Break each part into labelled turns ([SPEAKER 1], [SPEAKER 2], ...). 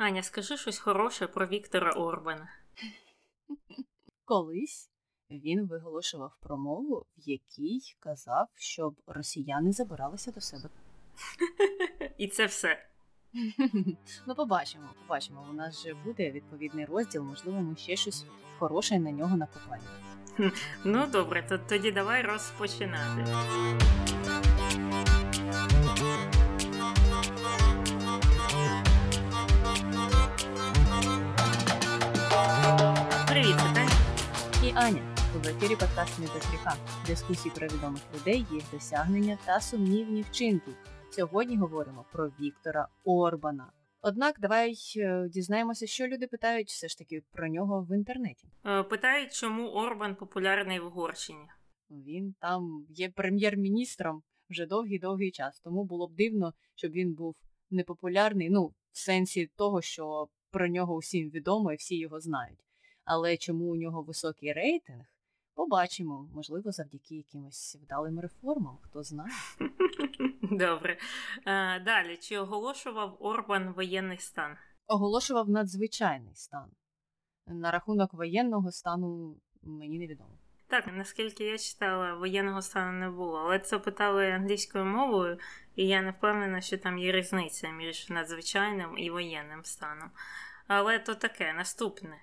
[SPEAKER 1] Аня, скажи щось хороше про Віктора Орбана.
[SPEAKER 2] Колись він виголошував промову, в якій казав, щоб росіяни забиралися до себе.
[SPEAKER 1] І це все.
[SPEAKER 2] Ну, побачимо, побачимо. У нас же буде відповідний розділ, можливо, ми ще щось хороше на нього накопаємо.
[SPEAKER 1] Ну добре, то тоді давай розпочинати.
[SPEAKER 2] Аня в ефірі подкаст «Не без дискусії про відомих людей, їх досягнення та сумнівні вчинки. Сьогодні говоримо про Віктора Орбана. Однак, давай е, дізнаємося, що люди питають все ж таки про нього в інтернеті.
[SPEAKER 1] Е, Питають, чому Орбан популярний в Угорщині.
[SPEAKER 2] Він там є прем'єр-міністром вже довгий-довгий час, тому було б дивно, щоб він був непопулярний, ну, в сенсі того, що про нього всім відомо і всі його знають. Але чому у нього високий рейтинг, побачимо, можливо, завдяки якимось вдалим реформам, хто знає.
[SPEAKER 1] Добре. Е, Далі, чи оголошував Орбан воєнний стан?
[SPEAKER 2] Оголошував надзвичайний стан. На рахунок воєнного стану мені невідомо.
[SPEAKER 1] Так, наскільки я читала, воєнного стану не було, але це питали англійською мовою, і я не впевнена, що там є різниця між надзвичайним і воєнним станом. Але то таке, наступне.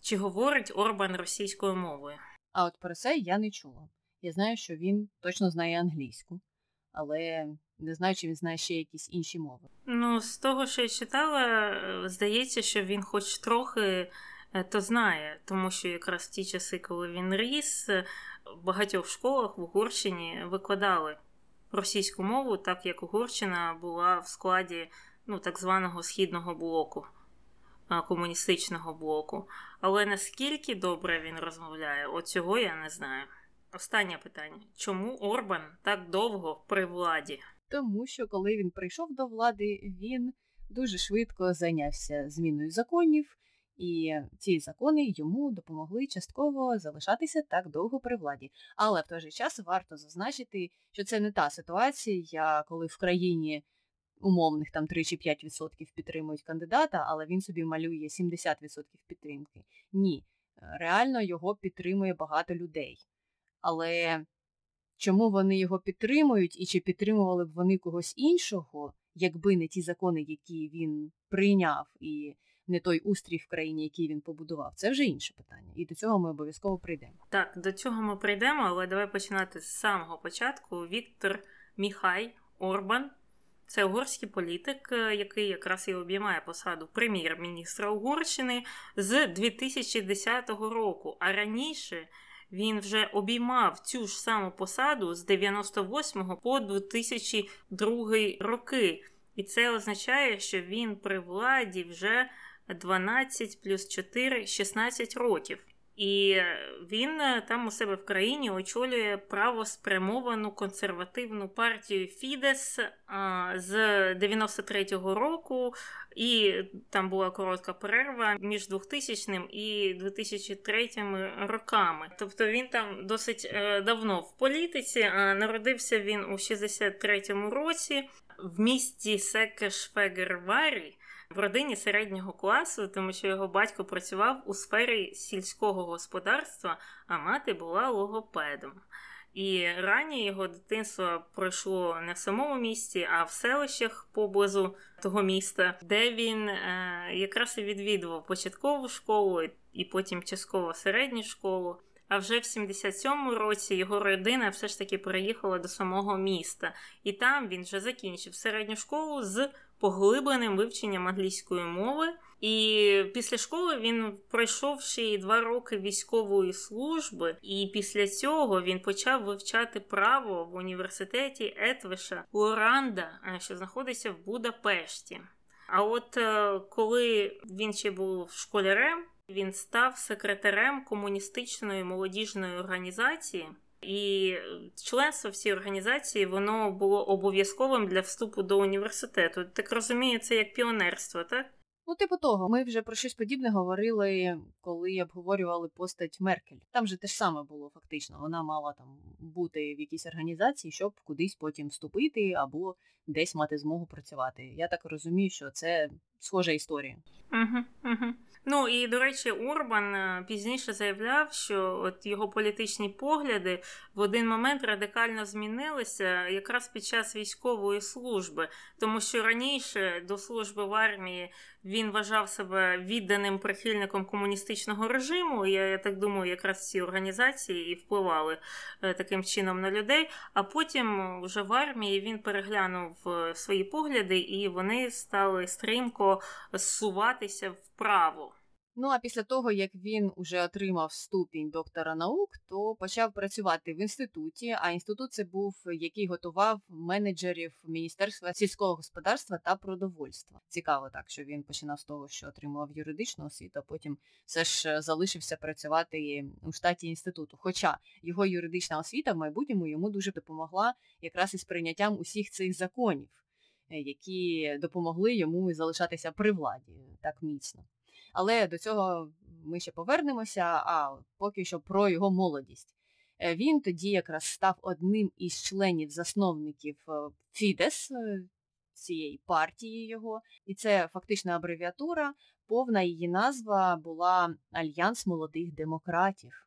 [SPEAKER 1] Чи говорить Орбан російською мовою?
[SPEAKER 2] А от про це я не чула. Я знаю, що він точно знає англійську, але не знаю, чи він знає ще якісь інші мови.
[SPEAKER 1] Ну, з того, що я читала, е, здається, що він хоч трохи е, то знає, тому що якраз в ті часи, коли він ріс, е, в багатьох школах в Угорщині викладали російську мову, так як Угорщина була в складі ну, так званого східного блоку, комуністичного блоку. Але наскільки добре він розмовляє, от цього я не знаю. Останнє питання: чому Орбан так довго при владі?
[SPEAKER 2] Тому що коли він прийшов до влади, він дуже швидко зайнявся зміною законів, і ці закони йому допомогли частково залишатися так довго при владі. Але в той же час варто зазначити, що це не та ситуація, коли в країні умовних там 3 чи 5% підтримують кандидата, але він собі малює 70% підтримки. Ні, реально його підтримує багато людей. Але чому вони його підтримують і чи підтримували б вони когось іншого, якби не ті закони, які він прийняв, і не той устрій в країні, який він побудував, це вже інше питання. І до цього ми обов'язково прийдемо.
[SPEAKER 1] Так, до цього ми прийдемо, але давай починати з самого початку. Віктор Міхай Орбан. Це угорський політик, е, який якраз і обіймає посаду прем'єр-міністра Угорщини з 2010 року. А раніше він вже обіймав цю ж саму посаду з 98 по 2002 роки. І це означає, що він при владі вже 12 плюс 4 16 років. І він там у себе в країні очолює правоспрямовану консервативну партію Фідес з 93-го року, і там була коротка перерва між 2000 і 2003 роками. Тобто він там досить е, давно в політиці. Народився він у 63-му році в місті Секешфегерварі в родині середнього класу, тому що його батько працював у сфері сільського господарства, а мати була логопедом. І раннє його дитинство пройшло не в самому місті, а в селищах поблизу того міста, де він е, якраз і відвідував початкову школу і потім частково середню школу. А вже в 77-му році його родина все ж таки переїхала до самого міста, і там він вже закінчив середню школу з поглибленим вивченням англійської мови. І після школи він пройшов ще й два роки військової служби, і після цього він почав вивчати право в університеті Етвеша Лоранда, що знаходиться в Будапешті. А от е, коли він ще був школярем, він став секретарем комуністичної молодіжної організації. І членство в цій організації воно було обов'язковим для вступу до університету. Так розумію, це як піонерство, так?
[SPEAKER 2] Ну, типу того, ми вже про щось подібне говорили, коли обговорювали постать Меркель. Там же те ж саме було фактично. Вона мала там бути в якійсь організації, щоб кудись потім вступити або десь мати змогу працювати. Я так розумію, що це схожа історія.
[SPEAKER 1] Угу, угу. Ну і до речі, Урбан е, пізніше заявляв, що от його політичні погляди в один момент радикально змінилися якраз під час військової служби, тому що раніше до служби в армії він вважав себе відданим прихильником комуністичного режиму. Я, я так думаю, якраз ці організації і впливали е, таким чином на людей. А потім вже в армії він переглянув е, свої погляди, і вони стали стрімко зсуватися вправо.
[SPEAKER 2] Ну а після того, як він уже отримав ступінь доктора наук, то почав працювати в інституті. А інститут це був, який готував менеджерів Міністерства сільського господарства та продовольства. Цікаво, так що він починав з того, що отримував юридичну освіту, а потім все ж е, залишився працювати у штаті інституту. Хоча його юридична освіта в майбутньому йому дуже допомогла якраз із прийняттям усіх цих законів, е, які допомогли йому залишатися при владі так міцно. Але до цього ми ще повернемося, а поки що про його молодість. Е, він тоді якраз став одним із членів-засновників е, Фідес, е, цієї партії його, і це фактична абревіатура. Повна її назва була Альянс молодих демократів.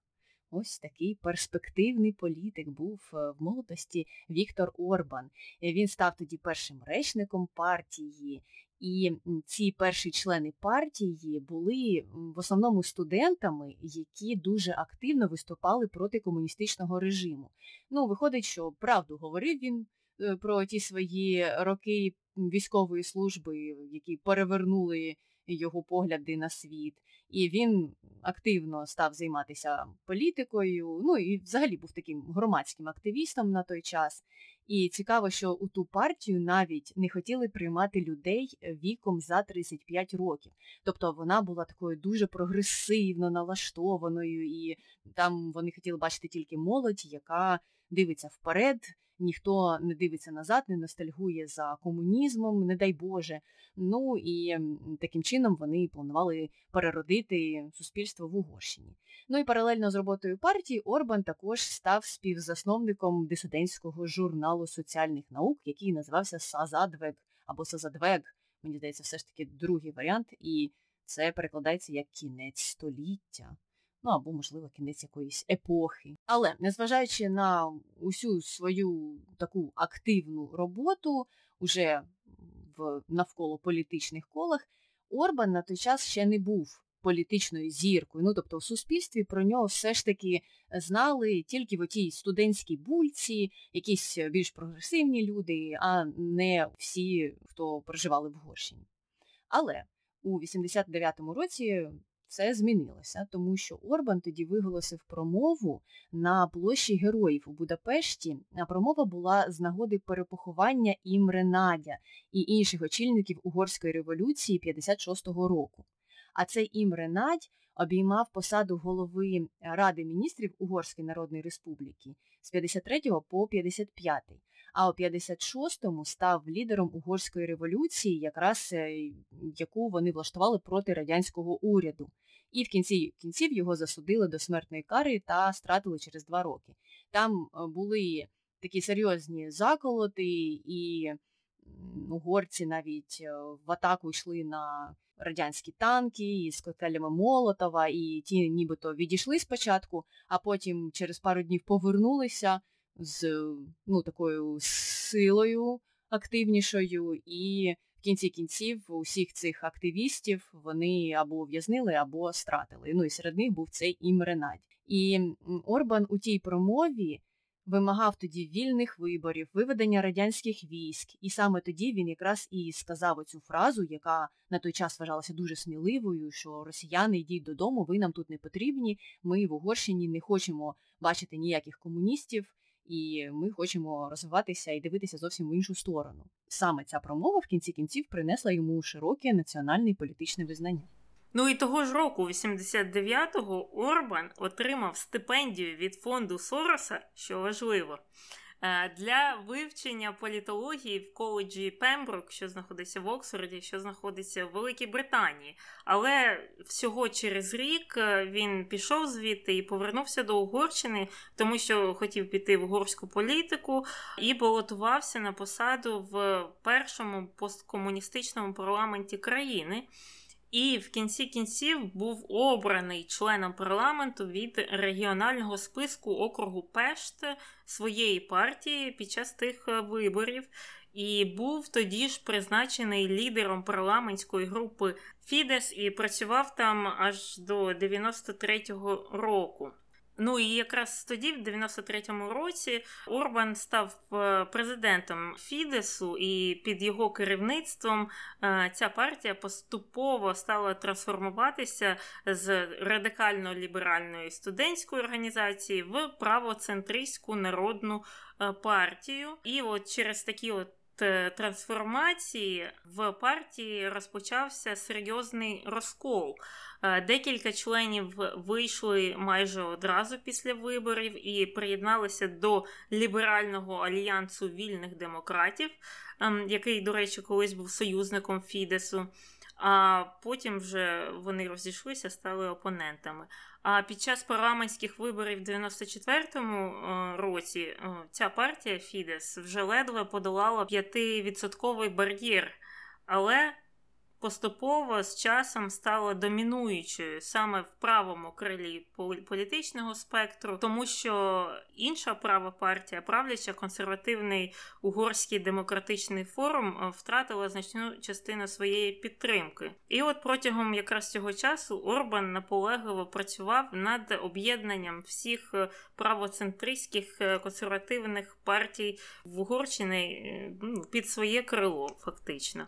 [SPEAKER 2] Ось такий перспективний політик був в молодості Віктор Орбан. Він став тоді першим речником партії, і ці перші члени партії були в основному студентами, які дуже активно виступали проти комуністичного режиму. Ну, виходить, що правду говорив він е, про ті свої роки військової служби, які перевернули його погляди на світ. І він активно став займатися політикою. Ну і взагалі був таким громадським активістом на той час. І цікаво, що у ту партію навіть не хотіли приймати людей віком за 35 років. Тобто вона була такою дуже прогресивно налаштованою, і там вони хотіли бачити тільки молодь, яка дивиться вперед, ніхто не дивиться назад, не ностальгує за комунізмом, не дай Боже. Ну і таким чином вони планували переродити суспільство в Угорщині. Ну і паралельно з роботою партії Орбан також став співзасновником дисидентського журналу соціальних наук, який називався Сазадвег або Сазадвег. Мені здається, все ж таки другий варіант, і це перекладається як кінець століття ну або, можливо, кінець якоїсь епохи. Але незважаючи на усю свою таку активну роботу, уже в навколо політичних колах, Орбан на той час ще не був політичною зіркою. Ну, тобто в суспільстві про нього все ж таки знали тільки в тій студентській бульці, якісь більш прогресивні люди, а не всі, хто проживали в Горщині. Але у 89-му році все змінилося, тому що Орбан тоді виголосив промову на площі героїв у Будапешті. А промова була з нагоди перепоховання Імре Надя і інших очільників угорської революції 56-го року. А цей Імре Надь обіймав посаду голови Ради міністрів Угорської Народної Республіки з 53 по 55 а у 56-му став лідером угорської революції, якраз е, яку вони влаштували проти радянського уряду. І в кінці кінців його засудили до смертної кари та стратили через два роки. Там е, були такі серйозні заколоти, і угорці навіть е, в атаку йшли на радянські танки із коктейлями Молотова, і ті нібито відійшли спочатку, а потім через пару днів повернулися з ну, такою силою активнішою, і кінці кінців усіх цих активістів вони або ув'язнили, або стратили. Ну і серед них був цей Імре Надь. І Орбан у тій промові вимагав тоді вільних виборів, виведення радянських військ, і саме тоді він якраз і сказав оцю фразу, яка на той час вважалася дуже сміливою, що росіяни йдіть додому, ви нам тут не потрібні. Ми в Угорщині не хочемо бачити ніяких комуністів і ми хочемо розвиватися і дивитися зовсім в іншу сторону. Саме ця промова в кінці кінців принесла йому широке національне і політичне визнання.
[SPEAKER 1] Ну і того ж року, 89-го, Орбан отримав стипендію від фонду Сороса, що важливо. Е, для вивчення політології в коледжі Пембрук, що знаходиться в Оксфорді, що знаходиться в Великій Британії. Але всього через рік е, він пішов звідти і повернувся до Угорщини, тому що хотів піти в угорську політику і балотувався на посаду в першому посткомуністичному парламенті країни. І в кінці кінців був обраний членом парламенту від регіонального списку округу Пешт своєї партії під час тих е, виборів. І був тоді ж призначений лідером парламентської групи Фідес і працював там аж до 93-го року. Ну і якраз тоді, в 93-му році, Орбан став е, президентом Фідесу, і під його керівництвом ця партія поступово стала трансформуватися з радикально-ліберальної студентської організації в правоцентристську народну е, партію. І от через такі от трансформації в партії розпочався серйозний розкол. Е, декілька членів вийшли майже одразу після виборів і приєдналися до ліберального альянсу вільних демократів, ем, який, до речі, колись був союзником Фідесу. А потім вже вони розійшлися, стали опонентами. А під час парламентських виборів в 94-му е, році е, ця партія Фідес вже ледве подолала 5-відсотковий бар'єр. Але поступово з часом стала домінуючою саме в правому крилі політичного спектру, тому що інша права партія, правляча консервативний угорський демократичний форум, е, втратила значну частину своєї підтримки. І от протягом якраз цього часу Орбан наполегливо працював над об'єднанням всіх е, правоцентристських е, консервативних партій в Угорщині ну, під своє крило, фактично.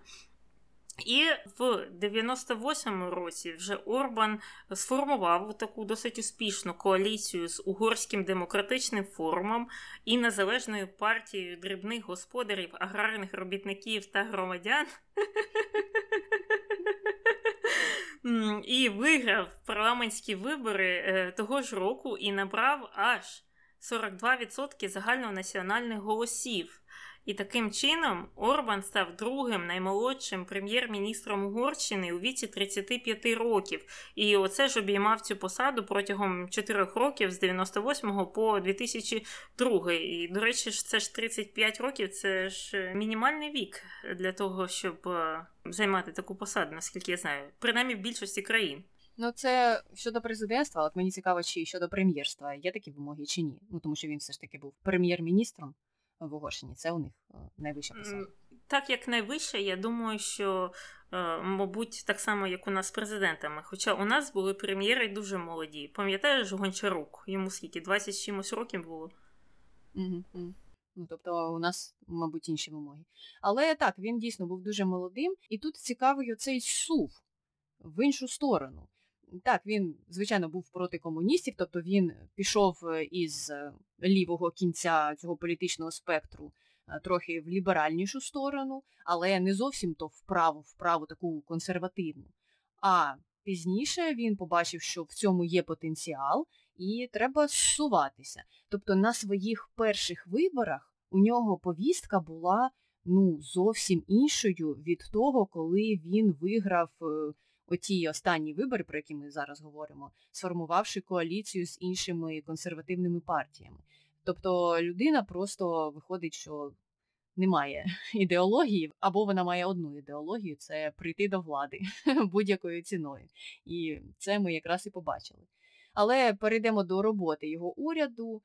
[SPEAKER 1] І в 98-му році вже Орбан сформував таку досить успішну коаліцію з угорським демократичним форумом і незалежною партією дрібних господарів, аграрних робітників та громадян. І виграв парламентські вибори е, того ж року і набрав аж 42% загальнонаціональних голосів. І таким чином Орбан став другим наймолодшим прем'єр-міністром Угорщини у віці 35 років. І оце ж обіймав цю посаду протягом 4 років з 98 по 2002. І, до речі, це ж 35 років, це ж мінімальний вік для того, щоб е, займати таку посаду, наскільки я знаю, принаймні в більшості країн.
[SPEAKER 2] Ну, це щодо президентства, от мені цікаво, чи щодо прем'єрства є такі вимоги чи ні. Ну тому що він все ж таки був прем'єр-міністром в Угорщині. Це у них е, найвища посада.
[SPEAKER 1] Так як найвища, я думаю, що, е, мабуть, так само, як у нас з президентами. Хоча у нас були прем'єри дуже молоді. Пам'ятаєш Гончарук? Йому скільки? 20 чимось років було.
[SPEAKER 2] Ну, Тобто у нас, мабуть, інші вимоги. Але так, він дійсно був дуже молодим, і тут цікавий оцей сув в іншу сторону. Так, він, звичайно, був проти комуністів, тобто він пішов е, із е, лівого кінця цього політичного спектру е, трохи в ліберальнішу сторону, але не зовсім то вправу, вправу таку консервативну. А пізніше він побачив, що в цьому є потенціал, і треба зсуватися. Тобто на своїх перших виборах у нього повістка була ну, зовсім іншою від того, коли він виграв оті останні вибори, про які ми зараз говоримо, сформувавши коаліцію з іншими консервативними партіями. Тобто людина просто виходить, що немає ідеології, або вона має одну ідеологію це прийти до влади будь-якою ціною. І це ми якраз і побачили. Але перейдемо до роботи його уряду.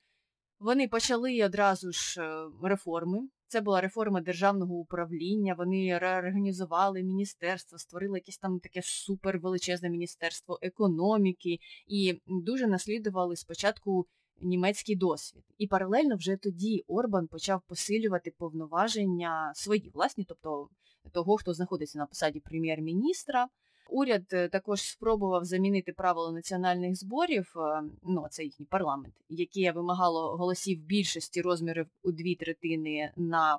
[SPEAKER 2] Вони почали одразу ж е, реформи. Це була реформа державного управління. Вони реорганізували міністерство, створили якесь там таке супервеличезне міністерство економіки і дуже наслідували спочатку німецький досвід. І паралельно вже тоді Орбан почав посилювати повноваження свої власні, тобто того, хто знаходиться на посаді прем'єр-міністра. Уряд е, також спробував замінити правила національних зборів, е, ну це їхній парламент, яке вимагало голосів більшості розмірів у дві третини на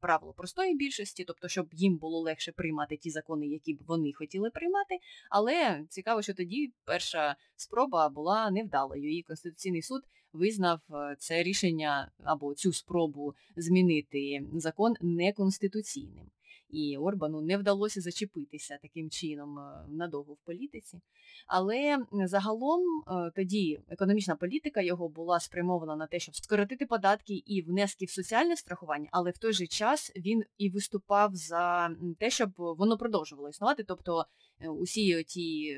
[SPEAKER 2] правило простої більшості, тобто, щоб їм було легше приймати ті закони, які б вони хотіли приймати. Але цікаво, що тоді перша спроба була невдалою. І Конституційний суд визнав це рішення або цю спробу змінити закон неконституційним і Орбану не вдалося зачепитися таким чином е, надовго в політиці. Але загалом е, тоді економічна політика його була спрямована на те, щоб скоротити податки і внески в соціальне страхування, але в той же час він і виступав за те, щоб воно продовжувало існувати. Тобто е, усі ті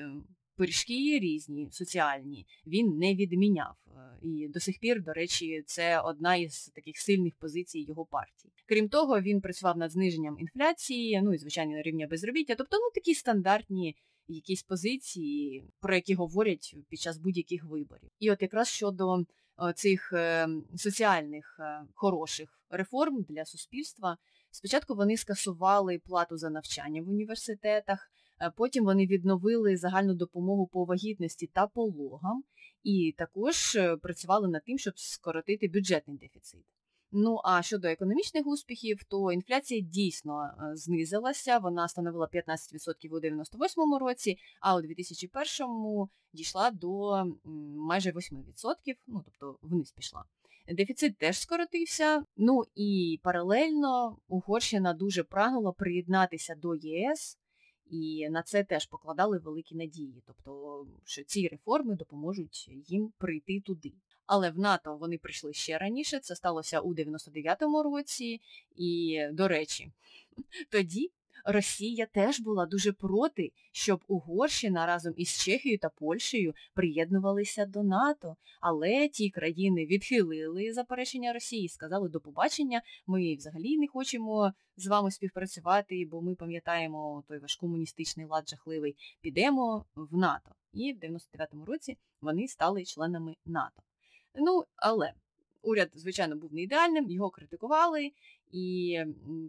[SPEAKER 2] пиріжки різні, соціальні, він не відміняв. І до сих пір, до речі, це одна із таких сильних позицій його партії. Крім того, він працював над зниженням інфляції, ну і звичайно рівня безробіття, тобто ну такі стандартні якісь позиції, про які говорять під час будь-яких виборів. І от якраз щодо е, цих е, соціальних е, хороших реформ для суспільства, спочатку вони скасували плату за навчання в університетах. Потім вони відновили загальну допомогу по вагітності та пологам, і також працювали над тим, щоб скоротити бюджетний дефіцит. Ну а щодо економічних успіхів, то інфляція дійсно е, знизилася. Вона становила 15% у 98-му році, а у 2001-му дійшла до майже 8%, ну тобто вниз пішла. Дефіцит теж скоротився. Ну і паралельно Угорщина дуже прагнула приєднатися до ЄС. І на це теж покладали великі надії, тобто, що ці реформи допоможуть їм прийти туди. Але в НАТО вони прийшли ще раніше, це сталося у 99-му році. І, до речі, тоді Росія теж була дуже проти, щоб Угорщина разом із Чехією та Польщею приєднувалися до НАТО. Але ті країни відхилили заперечення Росії, сказали до побачення, ми взагалі не хочемо з вами співпрацювати, бо ми пам'ятаємо той ваш комуністичний лад жахливий, підемо в НАТО. І в 99-му році вони стали членами НАТО. Ну, але уряд, звичайно, був не ідеальним, його критикували, і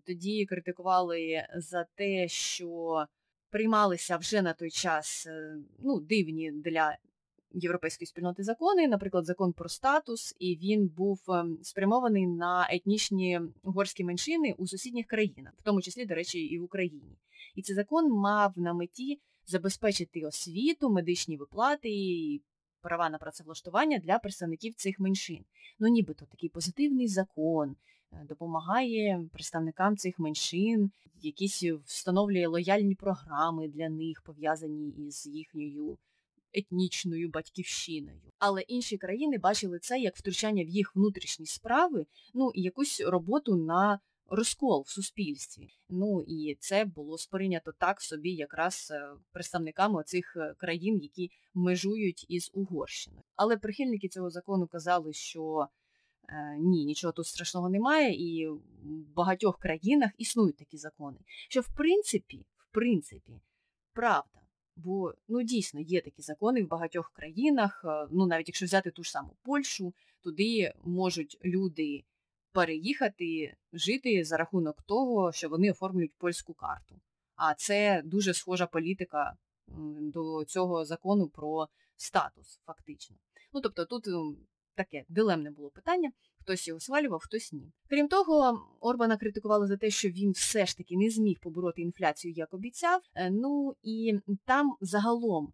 [SPEAKER 2] тоді критикували за те, що приймалися вже на той час е, ну, дивні для європейської спільноти закони, наприклад, закон про статус, і він був ем, спрямований на етнічні угорські меншини у сусідніх країнах, в тому числі, до речі, і в Україні. І цей закон мав на меті забезпечити освіту, медичні виплати права на працевлаштування для представників цих меншин. Ну, нібито такий позитивний закон е, допомагає представникам цих меншин, якісь встановлює лояльні програми для них, пов'язані із їхньою етнічною батьківщиною. Але інші країни бачили це як втручання в їх внутрішні справи, ну і якусь роботу на розкол в суспільстві. Ну і це було сприйнято так собі якраз е, представниками цих е, країн, які межують із Угорщиною. Але прихильники цього закону казали, що е, ні, нічого тут страшного немає, і в багатьох країнах існують такі закони. Що в принципі, в принципі, правда. Бо ну дійсно є такі закони в багатьох країнах. Ну навіть якщо взяти ту ж саму Польщу, туди можуть люди переїхати жити за рахунок того, що вони оформлюють польську карту. А це дуже схожа політика до цього закону про статус, фактично. Ну тобто тут таке дилемне було питання. Хтось його свалював, хтось ні. Крім того, Орбана критикували за те, що він все ж таки не зміг побороти інфляцію, як обіцяв. Е, ну і там загалом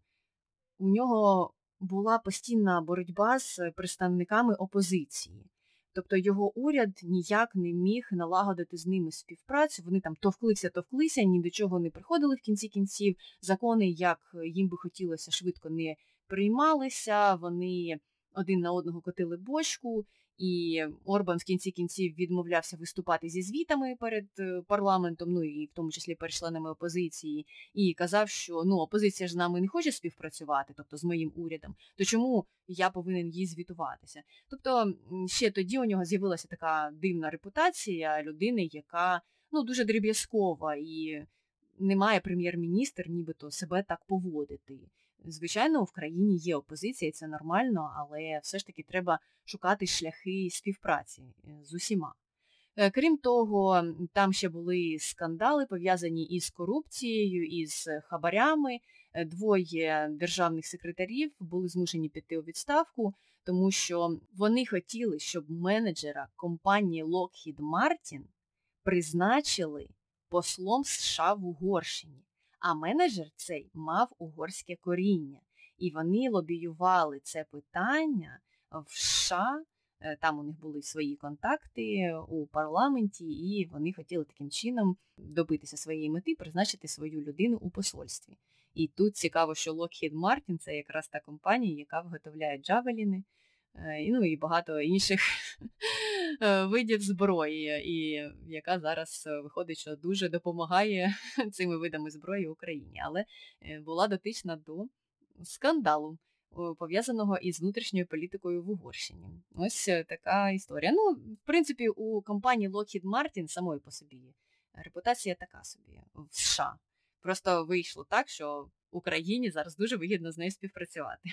[SPEAKER 2] у нього була постійна боротьба з представниками опозиції. Тобто його уряд ніяк не міг налагодити з ними співпрацю. Вони там товклися, товклися, ні до чого не приходили в кінці кінців. Закони, як їм би хотілося, швидко не приймалися. Вони один на одного котили бочку. І Орбан в кінці кінців відмовлявся виступати зі звітами перед е, парламентом, ну і в тому числі перед членами опозиції, і казав, що ну опозиція ж з нами не хоче співпрацювати, тобто з моїм урядом, то чому я повинен їй звітуватися? Тобто ще тоді у нього з'явилася така дивна репутація людини, яка ну дуже дріб'язкова і не має прем'єр-міністр нібито себе так поводити. Звичайно, в країні є опозиція, це нормально, але все ж таки треба шукати шляхи співпраці е, з усіма. Е, крім того, там ще були скандали, пов'язані із корупцією, із хабарями. Е, двоє державних секретарів були змушені піти у відставку, тому що вони хотіли, щоб менеджера компанії Lockheed Martin призначили послом США в Угорщині. А менеджер цей мав угорське коріння. І вони лобіювали це питання в США. Е, там у них були свої контакти у парламенті, і вони хотіли таким чином добитися своєї мети, призначити свою людину у посольстві. І тут цікаво, що Lockheed Martin – це якраз та компанія, яка виготовляє джавеліни, ну і багато інших е, видів зброї, і яка зараз виходить, що дуже допомагає цими видами зброї Україні, але була дотична до скандалу пов'язаного із внутрішньою політикою в Угорщині. Ось е, така історія. Ну, в принципі, у компанії Lockheed Martin самої по собі репутація така собі в США. Просто вийшло так, що Україні зараз дуже вигідно з нею співпрацювати.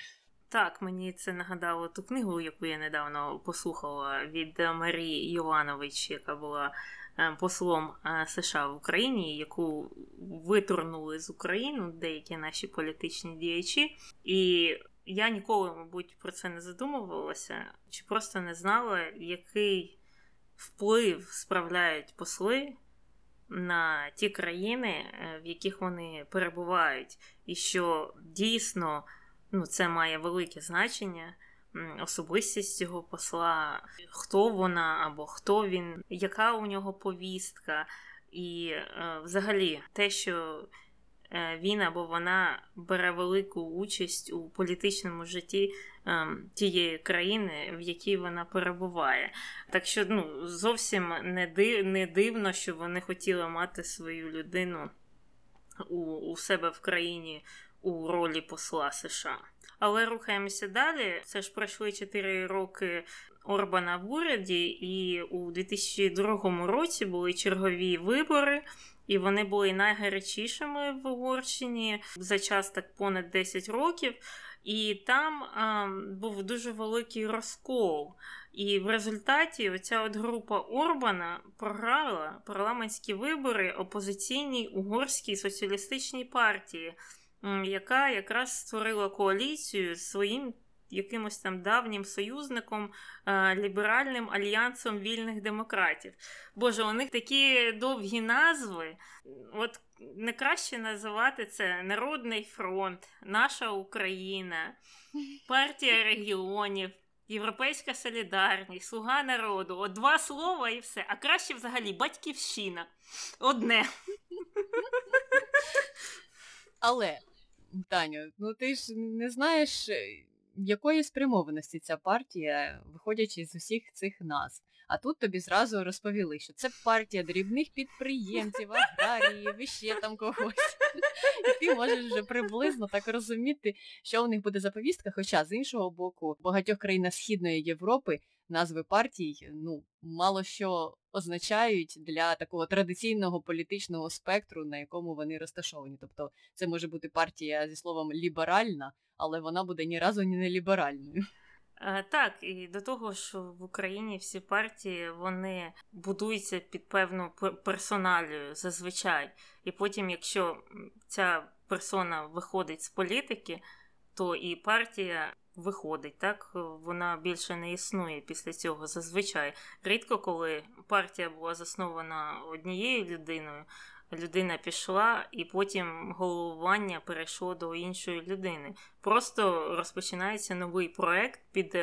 [SPEAKER 1] Так, мені це нагадало ту книгу, яку я недавно послухала від Марії Йованович, яка була е, послом е, США в Україні, яку витурнули з України деякі наші політичні діячі. І я ніколи, мабуть, про це не задумувалася, чи просто не знала, який вплив справляють посли на ті країни, е, в яких вони перебувають, і що дійсно ну, це має велике значення. Особистість цього посла, хто вона або хто він, яка у нього повістка, і е, взагалі те, що Е, він або вона бере велику участь у політичному житті ем, тієї країни, в якій вона перебуває. Так що ну, зовсім не див, не дивно, що вони хотіли мати свою людину у, у себе в країні у ролі посла США. Але рухаємося далі. Це ж пройшли 4 роки Орбана в уряді, і у 2002 році були чергові вибори і вони були найгарячішими в Угорщині за час так понад 10 років. І там а, був дуже великий розкол. І в результаті оця от група Орбана програла парламентські вибори опозиційній угорській соціалістичній партії, яка якраз створила коаліцію з своїм якимось там давнім союзником, е, ліберальним альянсом вільних демократів. Боже, у них такі довгі назви. От не краще називати це Народний фронт, Наша Україна, Партія регіонів. Європейська солідарність, слуга народу. От два слова і все. А краще взагалі батьківщина. Одне.
[SPEAKER 2] Але, Таню, ну ти ж не знаєш, якої спрямованості ця партія, виходячи з усіх цих назв. А тут тобі зразу розповіли, що це партія дрібних підприємців, аграріїв і ще там когось. І ти можеш вже приблизно так розуміти, що у них буде за повістка. Хоча з іншого боку, в багатьох країнах Східної Європи назви партій ну, мало що означають для такого традиційного політичного спектру, на якому вони розташовані. Тобто це може бути партія зі словом ліберальна, але вона буде ні разу ні не ліберальною.
[SPEAKER 1] Е, так, і до того, що в Україні всі партії вони будуються під певну персоналію зазвичай. І потім, якщо ця персона виходить з політики, то і партія виходить, так вона більше не існує після цього. Зазвичай рідко, коли партія була заснована однією людиною, людина пішла, і потім головування перейшло до іншої людини. Просто розпочинається новий проект під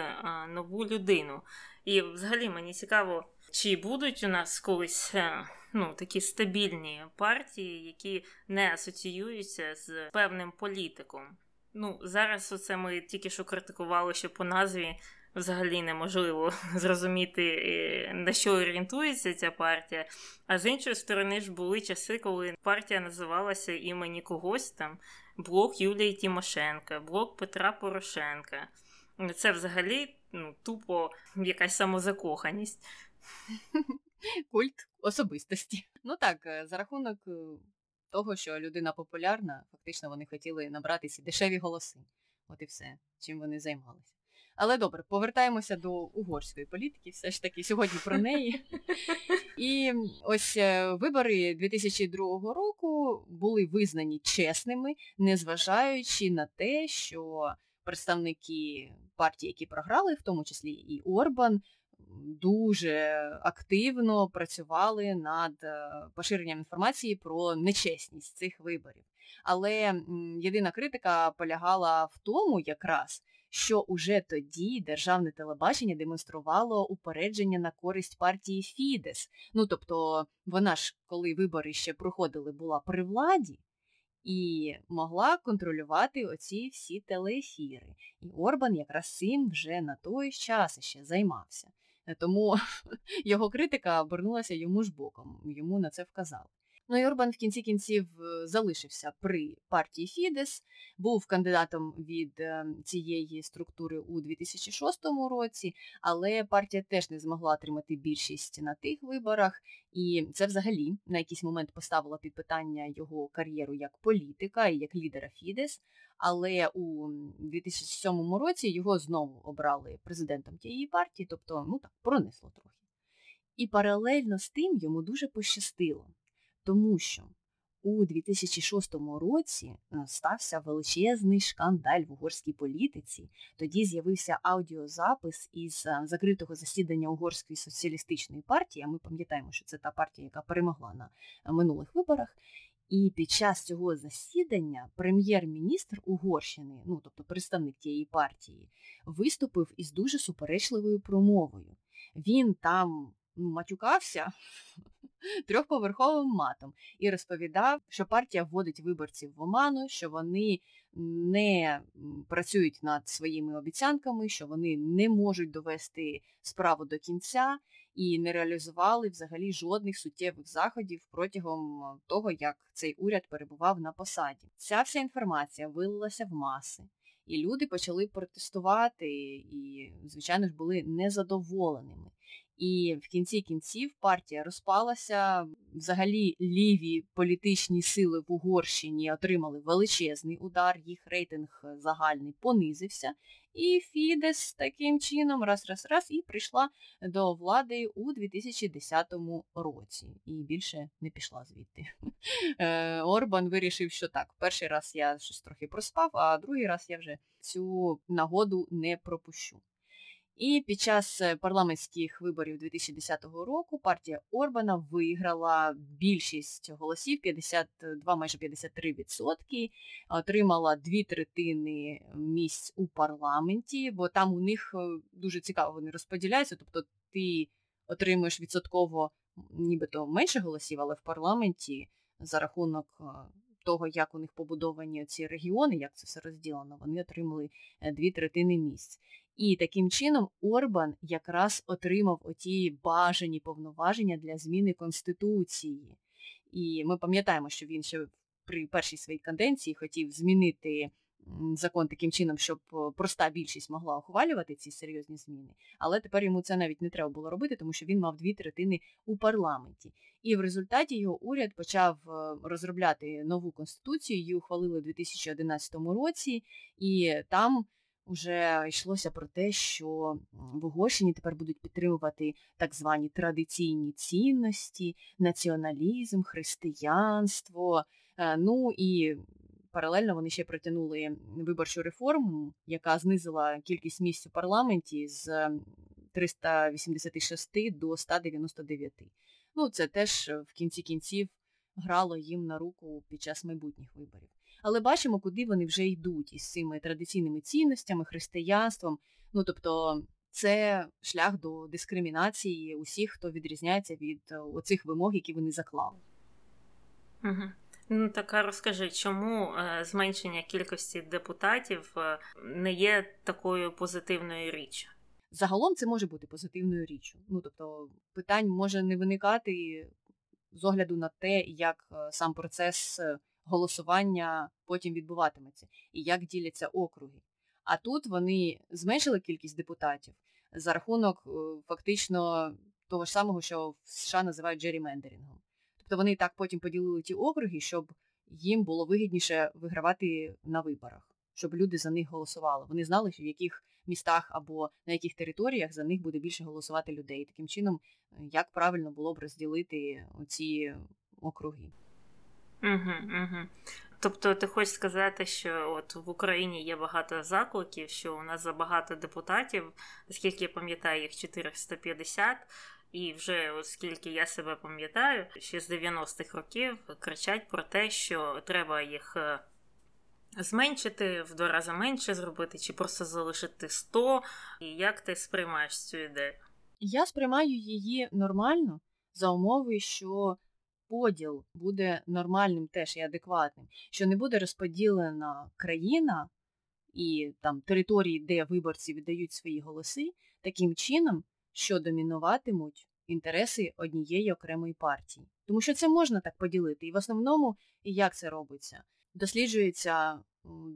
[SPEAKER 1] нову людину. І взагалі мені цікаво, чи будуть у нас колись. Е, ну, такі стабільні партії, які не асоціюються з певним політиком. Ну, зараз оце ми тільки що критикували, що по назві взагалі неможливо зрозуміти, е, на що орієнтується ця партія. А з іншої сторони ж були часи, коли партія називалася імені когось там блок Юлії Тимошенка, блок Петра Порошенка. Це взагалі ну, тупо якась самозакоханість.
[SPEAKER 2] Культ особистості. Ну так, е, за рахунок е, того, що людина популярна, фактично вони хотіли набратися дешеві голоси. От і все, чим вони займалися. Але добре, повертаємося до угорської політики, все ж таки сьогодні про неї. І ось е, вибори 2002 року були визнані чесними, незважаючи на те, що представники партії, які програли, в тому числі і Орбан, дуже активно працювали над е, поширенням інформації про нечесність цих виборів. Але єдина критика полягала в тому якраз, що уже тоді державне телебачення демонструвало упередження на користь партії Фідес. Ну тобто вона ж, коли вибори ще проходили, була при владі і могла контролювати оці всі телеефіри. І Орбан якраз цим вже на той час ще займався. Тому його критика обернулася йому ж боком, йому на це вказали. Ну і Орбан в кінці кінців е, залишився при партії Фідес, був кандидатом від е, цієї структури у 2006 році, але партія теж не змогла отримати більшість на тих виборах, і це взагалі на якийсь момент поставило під питання його кар'єру як політика і як лідера Фідес. Але у 2007 році його знову обрали президентом тієї партії, тобто ну так пронесло трохи. І паралельно з тим йому дуже пощастило тому що у 2006 році е, стався величезний шкандаль в угорській політиці. Тоді з'явився аудіозапис із е, закритого засідання Угорської соціалістичної партії. А ми пам'ятаємо, що це та партія, яка перемогла на е, минулих виборах. І під час цього засідання прем'єр-міністр Угорщини, ну тобто представник тієї партії, виступив із дуже суперечливою промовою. Він там матюкався трьохповерховим матом і розповідав, що партія вводить виборців в оману, що вони не працюють над своїми обіцянками, що вони не можуть довести справу до кінця і не реалізували взагалі жодних суттєвих заходів протягом того, як цей уряд перебував на посаді. Ця вся інформація вилилася в маси. І люди почали протестувати, і, звичайно ж, були незадоволеними. І в кінці кінців партія розпалася. Взагалі ліві політичні сили в Угорщині отримали величезний удар, їх рейтинг загальний понизився. І Фідес таким чином раз-раз-раз і прийшла до влади у 2010 році. І більше не пішла звідти. Е, Орбан вирішив, що так, перший раз я щось трохи проспав, а другий раз я вже цю нагоду не пропущу. І під час е, парламентських виборів 2010 року партія Орбана виграла більшість голосів 52, майже 53%, отримала дві третини місць у парламенті, бо там у них е, дуже цікаво вони розподіляються. Тобто ти отримуєш відсотково нібито менше голосів, але в парламенті за рахунок е, того, як у них побудовані ці регіони, як це все розділено, вони отримали дві третини місць. І таким чином Орбан якраз отримав оті бажані повноваження для зміни Конституції. І ми пам'ятаємо, що він ще при першій своїй каденції хотів змінити закон таким чином, щоб проста більшість могла ухвалювати ці серйозні зміни. Але тепер йому це навіть не треба було робити, тому що він мав дві третини у парламенті. І в результаті його уряд почав е, розробляти нову конституцію, її ухвалили у 2011 році, і там вже йшлося про те, що в Угорщині тепер будуть підтримувати так звані традиційні цінності, націоналізм, християнство. Е, ну і паралельно вони ще протягнули виборчу реформу, яка знизила кількість місць у парламенті з 386 до 199. Ну, це теж в кінці кінців грало їм на руку під час майбутніх виборів але бачимо, куди вони вже йдуть із цими традиційними цінностями, християнством. Ну тобто це шлях до дискримінації усіх, хто відрізняється від е, оцих вимог, які вони заклали.
[SPEAKER 1] Угу. Ну, так розкажи, чому е, зменшення кількості депутатів е, не є такою позитивною річчю?
[SPEAKER 2] Загалом це може бути позитивною річчю. Ну тобто питань може не виникати з огляду на те, як сам процес голосування потім відбуватиметься і як діляться округи. А тут вони зменшили кількість депутатів за рахунок е, фактично того ж самого, що в США називають джерімендерінгом. Тобто вони так потім поділили ті округи, щоб їм було вигідніше вигравати на виборах, щоб люди за них голосували. Вони знали, в яких містах або на яких територіях за них буде більше голосувати людей. Таким чином, е, як правильно було б розділити ці округи.
[SPEAKER 1] Угу, угу. Тобто ти хочеш сказати, що от в Україні є багато закликів, що у нас забагато депутатів, оскільки я пам'ятаю, їх 450, і вже оскільки я себе пам'ятаю, ще з 90-х років кричать про те, що треба їх е, зменшити в два рази менше зробити, чи просто залишити 100? І як ти сприймаєш цю ідею?
[SPEAKER 2] Я сприймаю її нормально за умови, що поділ буде нормальним теж і адекватним, що не буде розподілена країна і там території, де виборці віддають свої голоси, таким чином, що домінуватимуть інтереси однієї окремої партії. Тому що це можна так поділити. І в основному, і як це робиться? Досліджується,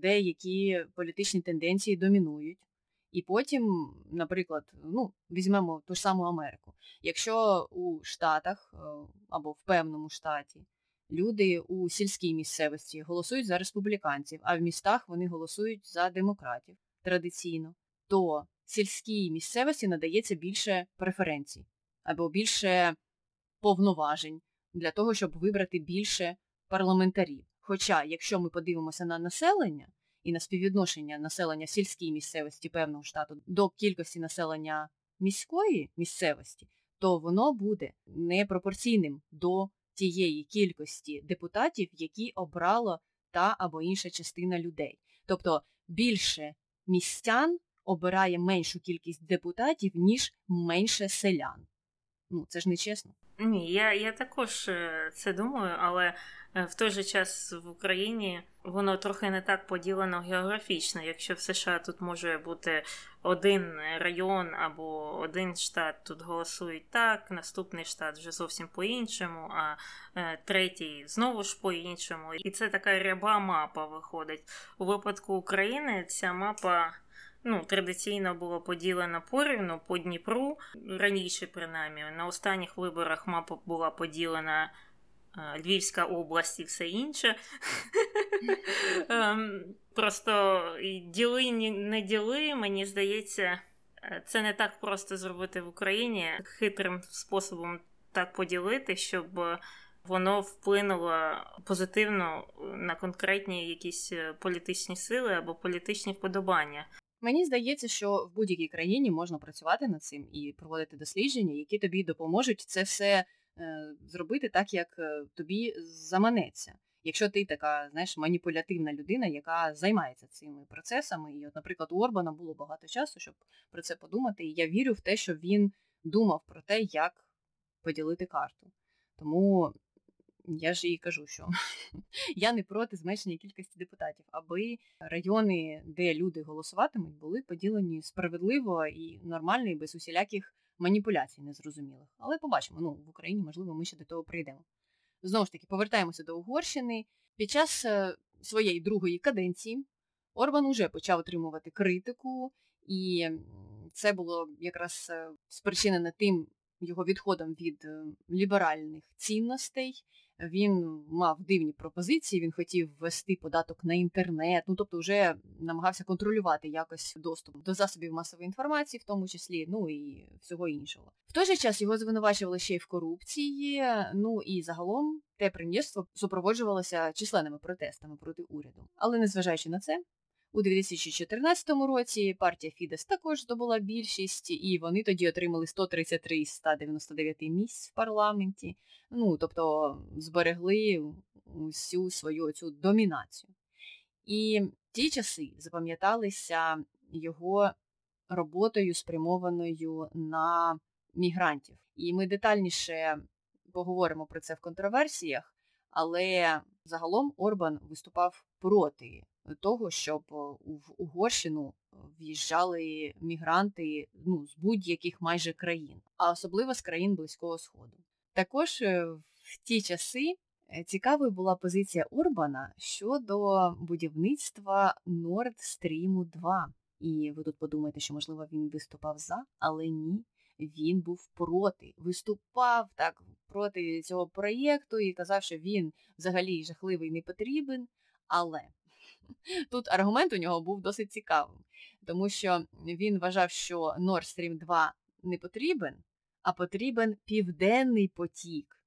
[SPEAKER 2] деякі політичні тенденції домінують. І потім, наприклад, ну, візьмемо ту ж саму Америку. Якщо у Штатах е, або в певному штаті люди у сільській місцевості голосують за республіканців, а в містах вони голосують за демократів традиційно, то сільській місцевості надається більше преференцій або більше повноважень для того, щоб вибрати більше парламентарів. Хоча, якщо ми подивимося на населення і на співвідношення населення сільській місцевості певного штату до кількості населення міської місцевості, то воно буде непропорційним до тієї кількості депутатів, які обрала та або інша частина людей. Тобто більше містян обирає меншу кількість депутатів, ніж менше селян. Ну, це ж не чесно.
[SPEAKER 1] Ні, я я також е, це думаю, але в той же час в Україні воно трохи не так поділено географічно. Якщо в США тут може бути один район або один штат тут голосують так, наступний штат вже зовсім по-іншому, а е, третій знову ж по-іншому. І це така ряба мапа виходить. У випадку України ця мапа ну, традиційно було поділено порівну по Дніпру. Раніше, принаймні, на останніх виборах мапа була поділена е, Львівська область і все інше. Ем, просто діли, не діли, мені здається, е, це не так просто зробити в Україні хитрим способом так поділити, щоб воно вплинуло позитивно на конкретні якісь е, політичні сили або політичні вподобання.
[SPEAKER 2] Мені здається, що в будь-якій країні можна працювати над цим і проводити дослідження, які тобі допоможуть це все е, зробити так, як е, тобі заманеться. Якщо ти така, знаєш, маніпулятивна людина, яка займається цими процесами, і, от, наприклад, у Орбана було багато часу, щоб про це подумати, і я вірю в те, що він думав про те, як поділити карту. Тому я ж і кажу, що я не проти зменшення кількості депутатів, аби райони, де люди голосуватимуть, були поділені справедливо і нормально, і без усіляких маніпуляцій незрозумілих. Але побачимо, ну в Україні, можливо, ми ще до того прийдемо. Знову ж таки, повертаємося до Угорщини. Під час е, своєї другої каденції Орбан уже почав отримувати критику, і це було якраз спричинено спричинене тим його відходом від е, ліберальних цінностей. Він мав дивні пропозиції, він хотів ввести податок на інтернет, ну тобто вже намагався контролювати якось доступ до засобів масової інформації, в тому числі, ну і всього іншого. В той же час його звинувачували ще й в корупції. Ну і загалом те прем'єрство супроводжувалося численними протестами проти уряду. Але незважаючи на це, у 2014 році партія Фідес також здобула більшість, і вони тоді отримали 133 з 199 місць в парламенті. Ну, тобто зберегли всю свою цю домінацію. І ті часи запам'яталися його роботою, спрямованою на мігрантів. І ми детальніше поговоримо про це в контроверсіях, але загалом Орбан виступав проти того, щоб е, в Угорщину е, в'їжджали мігранти ну, з будь-яких майже країн, а особливо з країн Близького Сходу. Також е, в ті часи цікавою була позиція Урбана щодо будівництва Nord Stream 2. І ви тут подумаєте, що, можливо, він виступав за, але ні, він був проти. Виступав так проти цього проєкту і казав, що він взагалі жахливий не потрібен. Але Тут аргумент у нього був досить цікавим, тому що він вважав, що Nord Stream 2 не потрібен, а потрібен південний потік,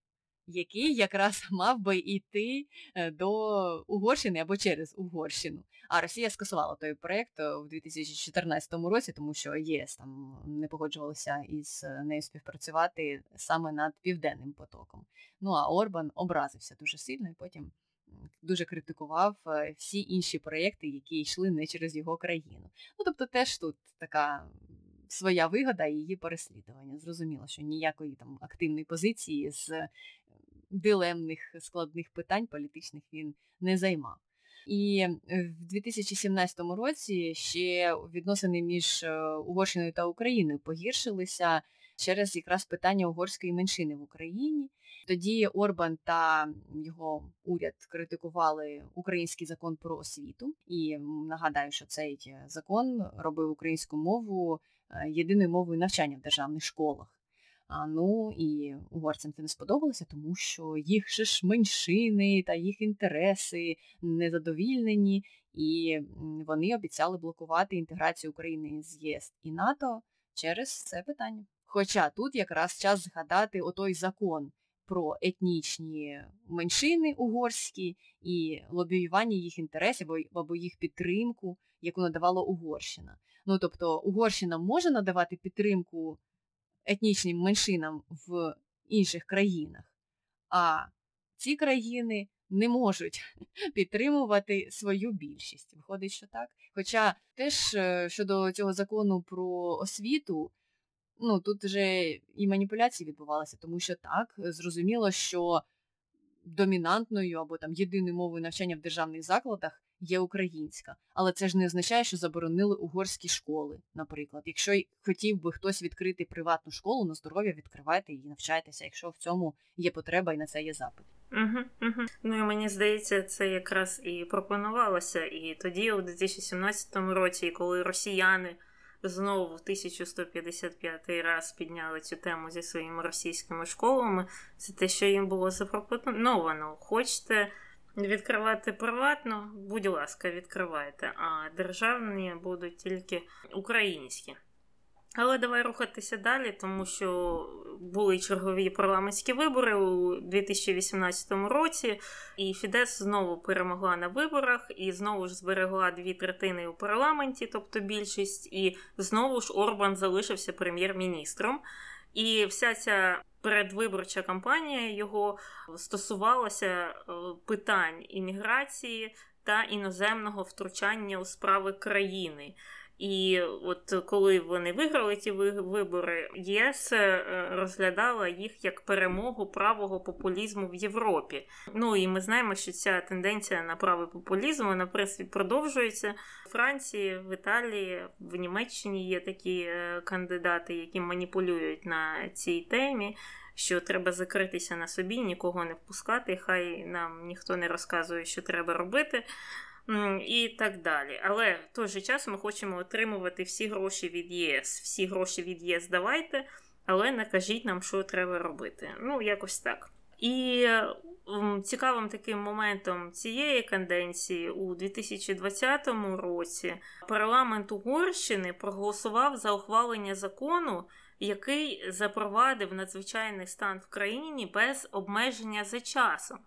[SPEAKER 2] який якраз мав би йти е, до Угорщини або через Угорщину. А Росія скасувала той проєкт у 2014 році, тому що ЄС там не погоджувалися із нею співпрацювати саме над південним потоком. Ну а Орбан образився дуже сильно і потім дуже критикував е, всі інші проєкти, які йшли не через його країну. Ну тобто, теж тут така своя вигода і її переслідування. Зрозуміло, що ніякої там активної позиції з е, дилемних складних питань політичних він не займав. І в 2017 році ще відносини між Угорщиною та Україною погіршилися через якраз питання угорської меншини в Україні. Тоді Орбан та його уряд критикували український закон про освіту. І нагадаю, що цей закон робив українську мову е, єдиною мовою навчання в державних школах. А, Ну і угорцям це не сподобалося, тому що їх же ж меншини та їх інтереси незадовільнені, і вони обіцяли блокувати інтеграцію України з ЄС і НАТО через це питання. Хоча тут якраз час згадати отой закон про етнічні меншини угорські і лобіювання їх інтересів або їх підтримку, яку надавала Угорщина. Ну тобто Угорщина може надавати підтримку етнічним меншинам в інших країнах, а ці країни не можуть підтримувати свою більшість. Виходить, що так. Хоча теж е, щодо цього закону про освіту ну тут вже і маніпуляції відбувалися, тому що так, зрозуміло, що домінантною або там єдиною мовою навчання в державних закладах є українська. Але це ж не означає, що заборонили угорські школи, наприклад. Якщо хотів би хтось відкрити приватну школу на здоров'я, відкривайте і навчайтеся, якщо в цьому є потреба і на це є запит.
[SPEAKER 1] Угу, угу. Ну і мені здається, це якраз і пропонувалося. І тоді, у 2017 році, коли росіяни знову в 1155 раз підняли цю тему зі своїми російськими школами. Це те, що їм було запропоновано. Хочете відкривати приватно, будь ласка, відкривайте, а державні будуть тільки українські. Але давай рухатися далі, тому що були чергові парламентські вибори у 2018 році, і Фідес знову перемогла на виборах і знову ж зберегла дві третини у парламенті, тобто більшість, і знову ж Орбан залишився прем'єр-міністром. І вся ця передвиборча кампанія його стосувалася е, питань імміграції та іноземного втручання у справи країни. І от коли вони виграли ті вибори, ЄС е, розглядала їх як перемогу правого популізму в Європі. Ну і ми знаємо, що ця тенденція на правий популізм вона продовжується в Франції, в Італії, в Німеччині є такі е, кандидати, які маніпулюють на цій темі. Що треба закритися на собі, нікого не впускати, хай нам ніхто не розказує, що треба робити і так далі. Але в той же час ми хочемо отримувати всі гроші від ЄС. Всі гроші від ЄС давайте, але не кажіть нам, що треба робити. Ну, якось так. І цікавим таким моментом цієї канденції у 2020 році парламент Угорщини проголосував за ухвалення закону, який запровадив надзвичайний стан в країні без обмеження за часом.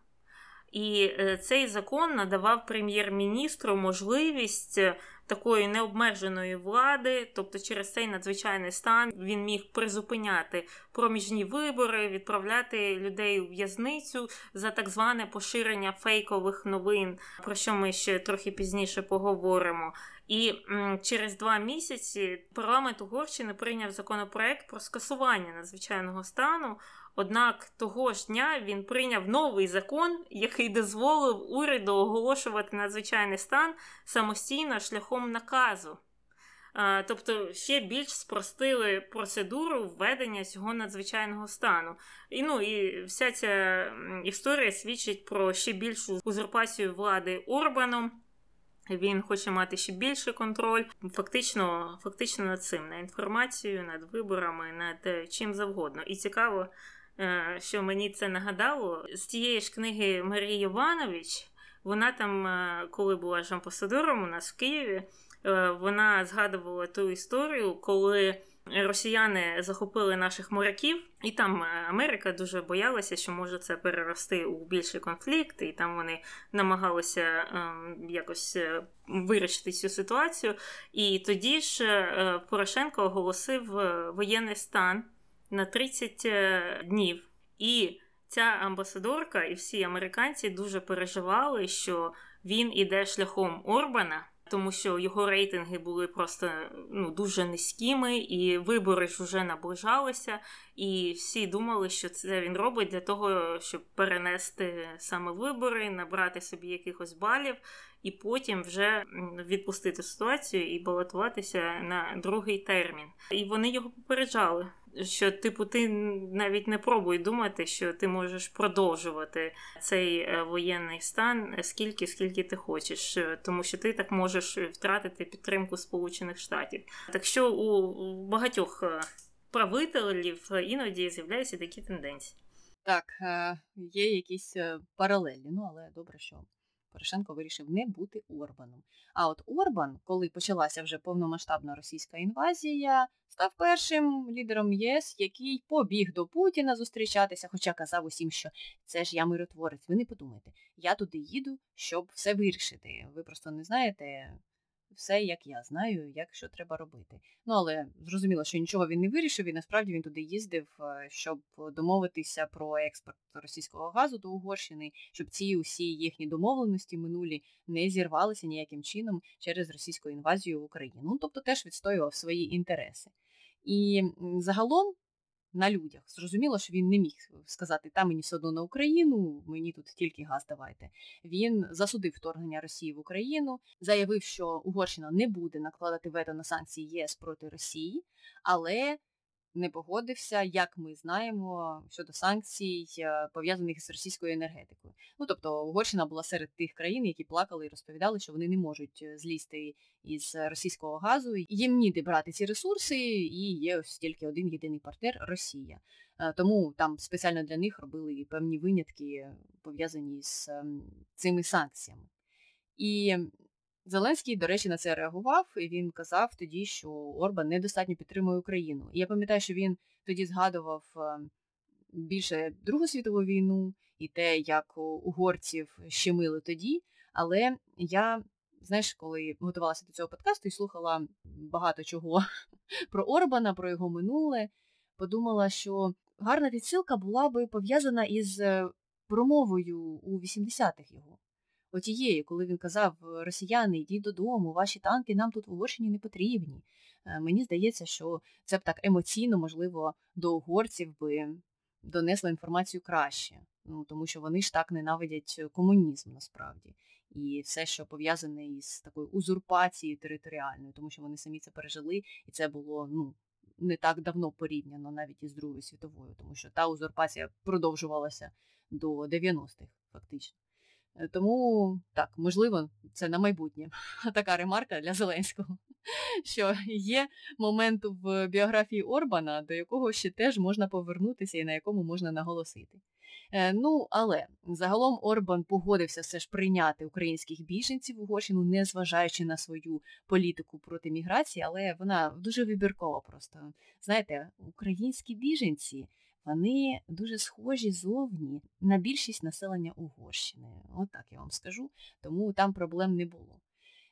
[SPEAKER 1] І е, цей закон надавав прем'єр-міністру можливість е, такої необмеженої влади, тобто через цей надзвичайний стан він міг призупиняти проміжні вибори, відправляти людей у в'язницю за так зване поширення фейкових новин, про що ми ще трохи пізніше поговоримо. І через два місяці парламент Угорщини прийняв законопроект про скасування надзвичайного стану. Однак того ж дня він прийняв новий закон, який дозволив уряду оголошувати надзвичайний стан самостійно шляхом наказу. Тобто ще більш спростили процедуру введення цього надзвичайного стану. І ну, і вся ця історія свідчить про ще більшу узурпацію влади Орбаном. Він хоче мати ще більший контроль, фактично, фактично над цим, над інформацією, над виборами, над чим завгодно. І цікаво, Е, що мені це нагадало, з тієї ж книги Марії Іванович, вона там, е, коли була ж амбасадором у нас в Києві, е, вона згадувала ту історію, коли. Росіяни захопили наших моряків, і там Америка дуже боялася, що може це перерости у більший конфлікт, і там вони намагалися якось вирішити цю ситуацію. І тоді ж Порошенко оголосив воєнний стан на 30 е, днів. І Ця амбасадорка і всі американці дуже переживали, що він іде шляхом Орбана тому що його рейтинги були просто ну, дуже низькими, і вибори ж вже наближалися, і всі думали, що це він робить для того, щоб перенести саме вибори, набрати собі якихось балів, і потім вже відпустити ситуацію і балотуватися на другий термін. І вони його попереджали що, типу, ти навіть не пробуй думати, що ти можеш продовжувати цей е, воєнний стан скільки, скільки ти хочеш, е, тому що ти так можеш втратити підтримку Сполучених Штатів. Так що у багатьох е, правителів іноді з'являються такі тенденції.
[SPEAKER 2] Так, є якісь паралелі, ну але добре, що Порошенко вирішив не бути Орбаном. А от Орбан, коли почалася вже повномасштабна російська інвазія, став першим лідером ЄС, який побіг до Путіна зустрічатися, хоча казав усім, що це ж я миротворець. Ви не подумайте, я туди їду, щоб все вирішити. Ви просто не знаєте, все, як я знаю, як що треба робити. Ну але зрозуміло, що нічого він не вирішив, і насправді він туди їздив, е, щоб домовитися про експорт російського газу до Угорщини, щоб ці усі їхні домовленості минулі не зірвалися ніяким чином через російську інвазію в Україну. Ну тобто теж відстоював свої інтереси. І загалом на людях. Зрозуміло, що він не міг сказати, та мені все одно на Україну, мені тут тільки газ давайте. Він засудив вторгнення Росії в Україну, заявив, що Угорщина не буде накладати вето на санкції ЄС проти Росії, але не погодився, як ми знаємо, щодо санкцій, е, пов'язаних з російською енергетикою. Ну тобто Угорщина була серед тих країн, які плакали і розповідали, що вони не можуть е, злізти із російського газу. Їм ніде брати ці ресурси, і є ось тільки один єдиний партнер Росія. Е, тому там спеціально для них робили певні винятки пов'язані з ем, цими санкціями. І Зеленський, до речі, на це реагував, і він казав тоді, що Орбан недостатньо підтримує Україну. І я пам'ятаю, що він тоді згадував е, більше Другу світову війну і те, як угорців щемили тоді. Але я, знаєш, коли готувалася до цього подкасту і слухала багато чого про Орбана, про його минуле, подумала, що гарна відсилка була би пов'язана із е, промовою у 80-х його отією, коли він казав Росіяни, йдіть додому, ваші танки нам тут в Угорщині не потрібні. Е, мені здається, що це б так емоційно, можливо, до угорців би донесло інформацію краще, ну тому що вони ж так ненавидять комунізм насправді. І все, що пов'язане із такою узурпацією територіальною, тому що вони самі це пережили, і це було ну не так давно порівняно навіть із Другою світовою, тому що та узурпація продовжувалася до 90-х, фактично. Е, тому так, можливо, це на майбутнє така ремарка для Зеленського, що є момент в біографії Орбана, до якого ще теж можна повернутися і на якому можна наголосити. Е, ну, але загалом Орбан погодився все ж прийняти українських біженців в Угорщину, незважаючи на свою політику проти міграції, але вона дуже вибіркова просто. Знаєте, українські біженці вони дуже схожі зовні на більшість населення Угорщини. От так я вам скажу, тому там проблем не було.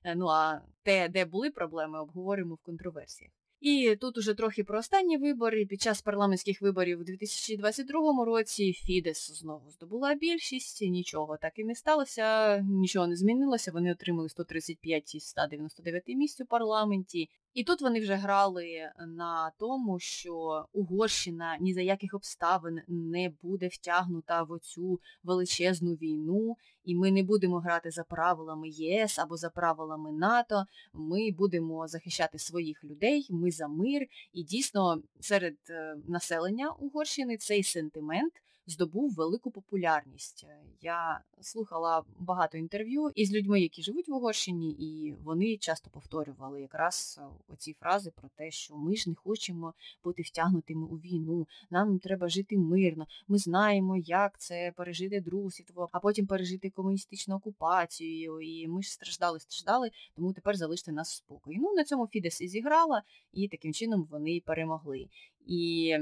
[SPEAKER 2] Е, ну а те, де були проблеми, обговоримо в контроверсіях. І тут уже трохи про останні вибори. Під час парламентських виборів у 2022 році Фідес знову здобула більшість, нічого так і не сталося, нічого не змінилося. Вони отримали 135 із 199 місць у парламенті. І тут вони вже грали на тому, що Угорщина ні за яких обставин не буде втягнута в оцю величезну війну, і ми не будемо грати за правилами ЄС або за правилами НАТО. Ми будемо захищати своїх людей, ми за мир. І дійсно серед е, населення Угорщини цей сентимент здобув велику популярність. Я слухала багато інтерв'ю із людьми, які живуть в Угорщині, і вони часто повторювали якраз оці фрази про те, що ми ж не хочемо бути втягнутими у війну, нам треба жити мирно. Ми знаємо, як це пережити Другу світову, а потім пережити комуністичну окупацію. І ми ж страждали, страждали, тому тепер залиште нас в спокій. Ну на цьому Фідес і зіграла, і таким чином вони перемогли. І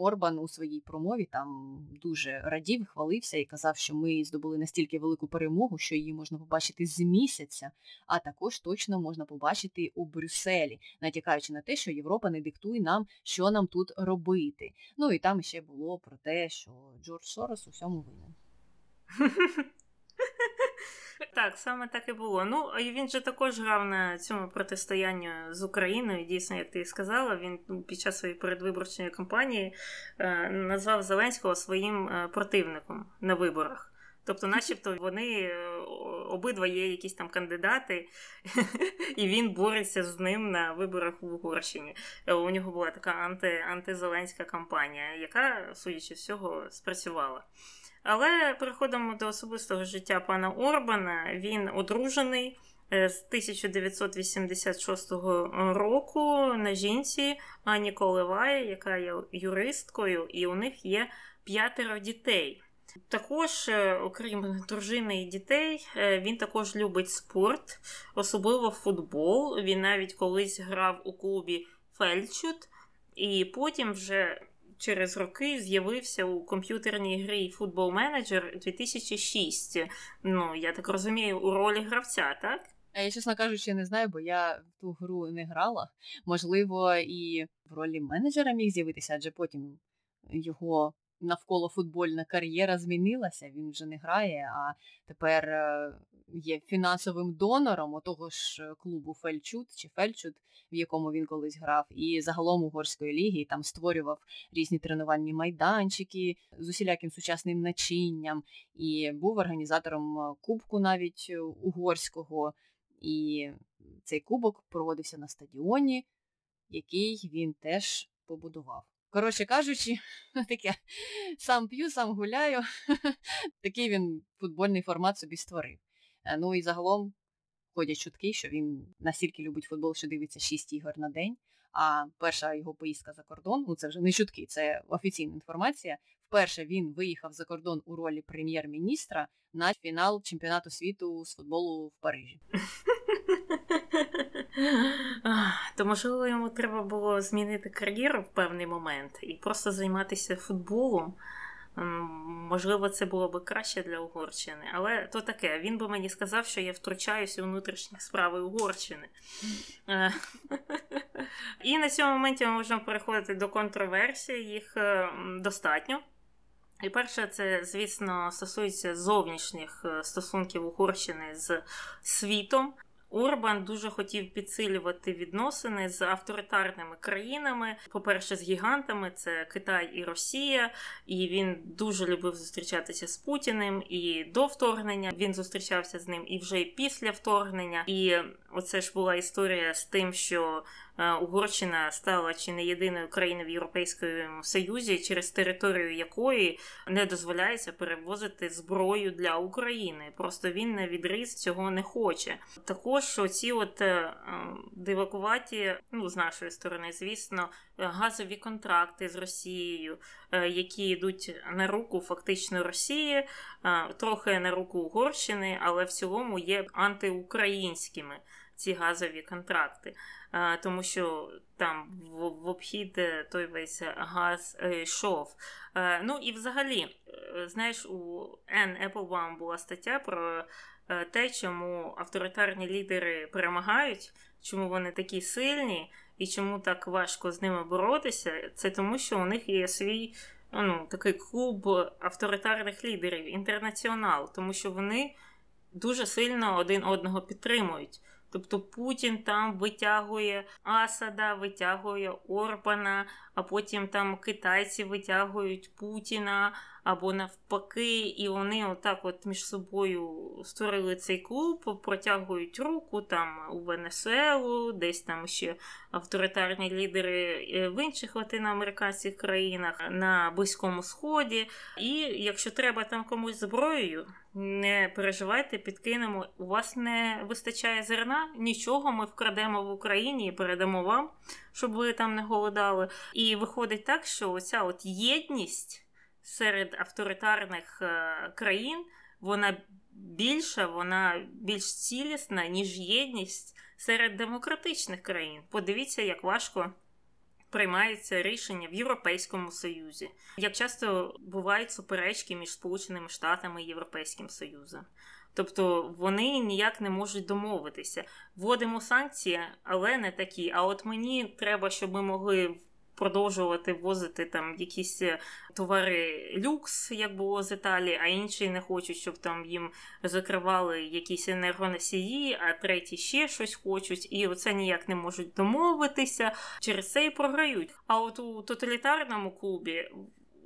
[SPEAKER 2] Орбан у своїй промові там дуже радів, хвалився і казав, що ми здобули настільки велику перемогу, що її можна побачити з місяця, а також точно можна побачити у Брюсселі, натякаючи на те, що Європа не диктує нам, що нам тут робити. Ну і там ще було про те, що Джордж Сорос у всьому винен.
[SPEAKER 1] Так, саме так і було. Ну, і він же також грав на цьому протистоянні з Україною. Дійсно, як ти сказала, він ну, під час своєї передвиборчої кампанії е, назвав Зеленського своїм е, противником на виборах. Тобто, начебто, вони е, обидва є якісь там кандидати, і він бореться з ним на виборах в Угорщині. У нього була така анти, антизеленська кампанія, яка, судячи всього, спрацювала. Але переходимо до особистого життя пана Орбана. Він одружений е, з 1986 року на жінці Ані Коливає, яка є юристкою, і у них є п'ятеро дітей. Також, е, окрім дружини і дітей, е, він також любить спорт, особливо футбол. Він навіть колись грав у клубі Фельдшут, і потім вже через роки з'явився у комп'ютерній грі Football Manager 2006. Ну, я так розумію, у ролі гравця, так?
[SPEAKER 2] Я, чесно кажучи, не знаю, бо я в ту гру не грала. Можливо, і в ролі менеджера міг з'явитися, адже потім його навколо футбольна кар'єра змінилася. Він вже не грає, а тепер е, є фінансовим донором отого ж е, клубу Фельчут чи Фельчут, в якому він колись грав, і загалом угорської ліги і там створював різні тренувальні майданчики з усіляким сучасним начинням, і був організатором е, кубку навіть угорського. І цей кубок проводився на стадіоні, який він теж побудував. Коротше кажучи, таке сам п'ю, сам гуляю. Такий він футбольний формат собі створив. Е, ну і загалом ходять чутки, що він настільки любить футбол, що дивиться 6 ігор на день. А перша його поїздка за кордон, ну це вже не чутки, це офіційна інформація. Вперше він виїхав за кордон у ролі прем'єр-міністра на фінал чемпіонату світу з футболу в Парижі.
[SPEAKER 1] То, можливо, йому треба було змінити кар'єру в певний момент і просто займатися футболом. Можливо, це було б краще для Угорщини, але то таке. Він би мені сказав, що я втручаюся у внутрішні справи Угорщини. І на цьому моменті ми можемо переходити до контроверсії, їх е, достатньо. І перше, це, звісно, стосується зовнішніх е, стосунків Угорщини з світом. Урбан дуже хотів підсилювати відносини з авторитарними країнами. По-перше, з гігантами це Китай і Росія, і він дуже любив зустрічатися з Путіним і до вторгнення. Він зустрічався з ним і вже і після вторгнення. І оце ж була історія з тим, що Угорщина стала чи не єдиною країною в Європейському Союзі, через територію якої не дозволяється перевозити зброю для України. Просто він на відріз цього не хоче. Також оці от е, дивакуваті, ну з нашої сторони, звісно, газові контракти з Росією, е, які йдуть на руку фактично Росії, трохи на руку Угорщини, але в цілому є антиукраїнськими ці газові контракти тому що там в, обхід е, той весь газ е, йшов. Е, ну і взагалі, знаєш, у N. Applebaum була стаття про те, чому авторитарні лідери перемагають, чому вони такі сильні і чому так важко з ними боротися. Це тому, що у них є свій. Ну, такий клуб авторитарних лідерів, інтернаціонал, тому що вони дуже сильно один одного підтримують. Тобто Путін там витягує Асада, витягує Орбана, а потім там китайці витягують Путіна або навпаки, і вони отак от між собою створили цей клуб, протягують руку там у Венесуелу, десь там ще авторитарні лідери е, в інших латиноамериканських країнах на Близькому Сході. І якщо треба там комусь зброєю, не переживайте, підкинемо. У вас не вистачає зерна, нічого ми вкрадемо в Україні і передамо вам, щоб ви там не голодали. І виходить так, що оця от єдність серед авторитарних е, країн вона більша, вона більш цілісна, ніж єдність серед демократичних країн. Подивіться, як важко приймається рішення в Європейському Союзі. Як часто бувають суперечки між Сполученими Штатами і Європейським Союзом. Тобто вони ніяк не можуть домовитися. Вводимо санкції, але не такі. А от мені треба, щоб ми могли продовжувати ввозити там якісь е, товари люкс, як було з Італії, а інші не хочуть, щоб там їм закривали якісь енергоносії, а треті ще щось хочуть, і оце ніяк не можуть домовитися. Через це і програють. А от у тоталітарному клубі.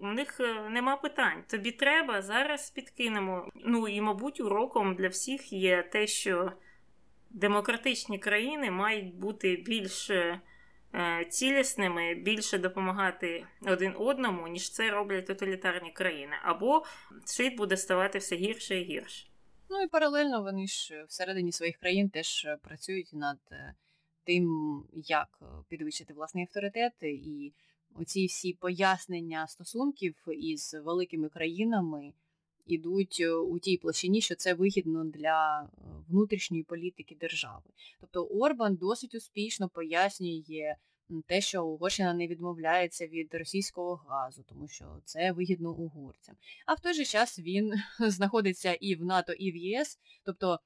[SPEAKER 1] У них е, нема питань. Тобі треба зараз підкинемо. Ну і, мабуть, уроком для всіх є те, що демократичні країни мають бути більш Е, цілісними, більше допомагати один одному, ніж це роблять тоталітарні країни, або світ буде ставати все гірше і гірше.
[SPEAKER 2] Ну і паралельно вони ж всередині своїх країн теж працюють над е, тим, як підвищити власний авторитет, і оці всі пояснення стосунків із великими країнами ідуть е, у тій площині, що це вигідно для е, внутрішньої політики держави. Тобто Орбан досить успішно пояснює те, що Угорщина не відмовляється від російського газу, тому що це вигідно угорцям. А в той же час він знаходиться і в НАТО, і в ЄС. тобто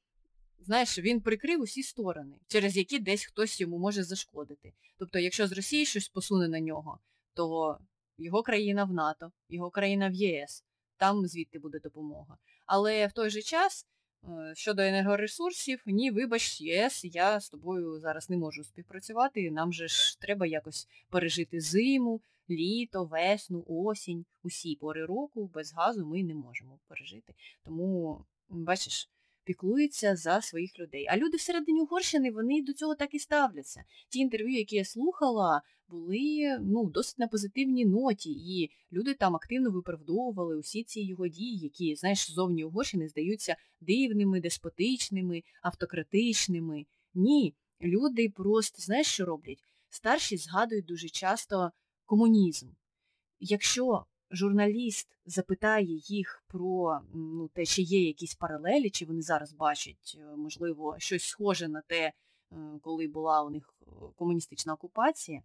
[SPEAKER 2] Знаєш, він прикрив усі сторони, через які десь хтось йому може зашкодити. Тобто, якщо з Росії щось посуне на нього, то його країна в НАТО, його країна в ЄС там звідти буде допомога. Але в той же час, е, щодо енергоресурсів, ні, вибач, ЄС, я з тобою зараз не можу співпрацювати. Нам же ж треба якось пережити зиму, літо, весну, осінь, усі пори року без газу ми не можемо пережити. Тому, бачиш, піклується за своїх людей. А люди всередині Угорщини вони до цього так і ставляться. Ті інтерв'ю, які я слухала, були ну, досить на позитивній ноті, і люди там активно виправдовували усі ці його дії, які, знаєш, зовні Угорщини здаються дивними, деспотичними, автократичними. Ні, люди просто, знаєш, що роблять? Старші згадують дуже часто комунізм. Якщо журналіст запитає їх про ну, те, чи є якісь паралелі, чи вони зараз бачать, е, можливо, щось схоже на те, е, коли була у них е, комуністична окупація,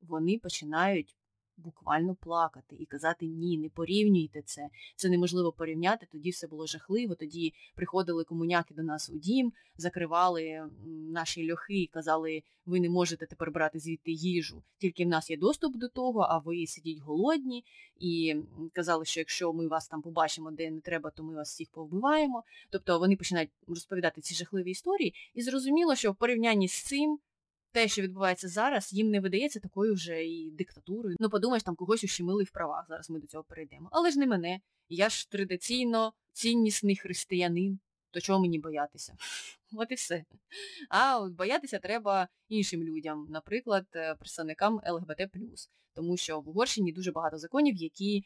[SPEAKER 2] вони починають буквально плакати і казати ні, не порівнюйте це. Це неможливо порівняти, тоді все було жахливо, тоді приходили комуняки до нас у дім, закривали наші льохи і казали, ви не можете тепер брати звідти їжу, тільки в нас є доступ до того, а ви сидіть голодні. І казали, що якщо ми вас там побачимо, де не треба, то ми вас всіх повбиваємо. Тобто вони починають розповідати ці жахливі історії, і зрозуміло, що в порівнянні з цим те, що відбувається зараз, їм не видається такою вже і диктатурою. Ну, подумаєш, там когось ущемили в правах. Зараз ми до цього перейдемо. Але ж не мене. Я ж традиційно ціннісний християнин. То чого мені боятися? От і все. А от боятися треба іншим людям, наприклад, е, представникам ЛГБТ. Тому що в Угорщині дуже багато законів, які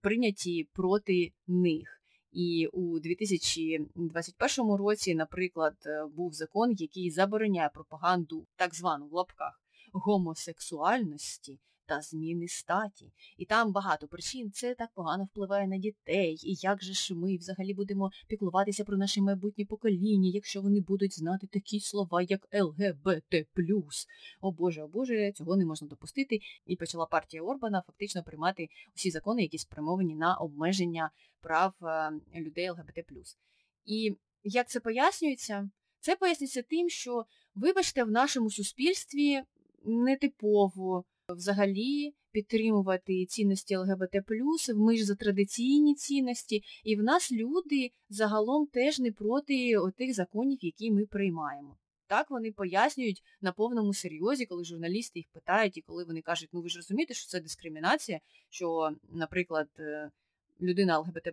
[SPEAKER 2] прийняті проти них. І у 2021 році, наприклад, е, був закон, який забороняє пропаганду так звану в лапках гомосексуальності та зміни статі. І там багато причин це так погано впливає на дітей. І як же ж ми взагалі будемо піклуватися про наше майбутнє покоління, якщо вони будуть знати такі слова, як ЛГБТ. О Боже, о Боже, цього не можна допустити. І почала партія Орбана фактично приймати усі закони, які спрямовані на обмеження прав е, людей ЛГБТ. І як це пояснюється? Це пояснюється тим, що, вибачте, в нашому суспільстві нетипово взагалі підтримувати цінності ЛГБТ+, ми ж за традиційні цінності, і в нас люди загалом теж не проти тих законів, які ми приймаємо. Так вони пояснюють на повному серйозі, коли журналісти їх питають, і коли вони кажуть, ну ви ж розумієте, що це дискримінація, що, наприклад, е, людина ЛГБТ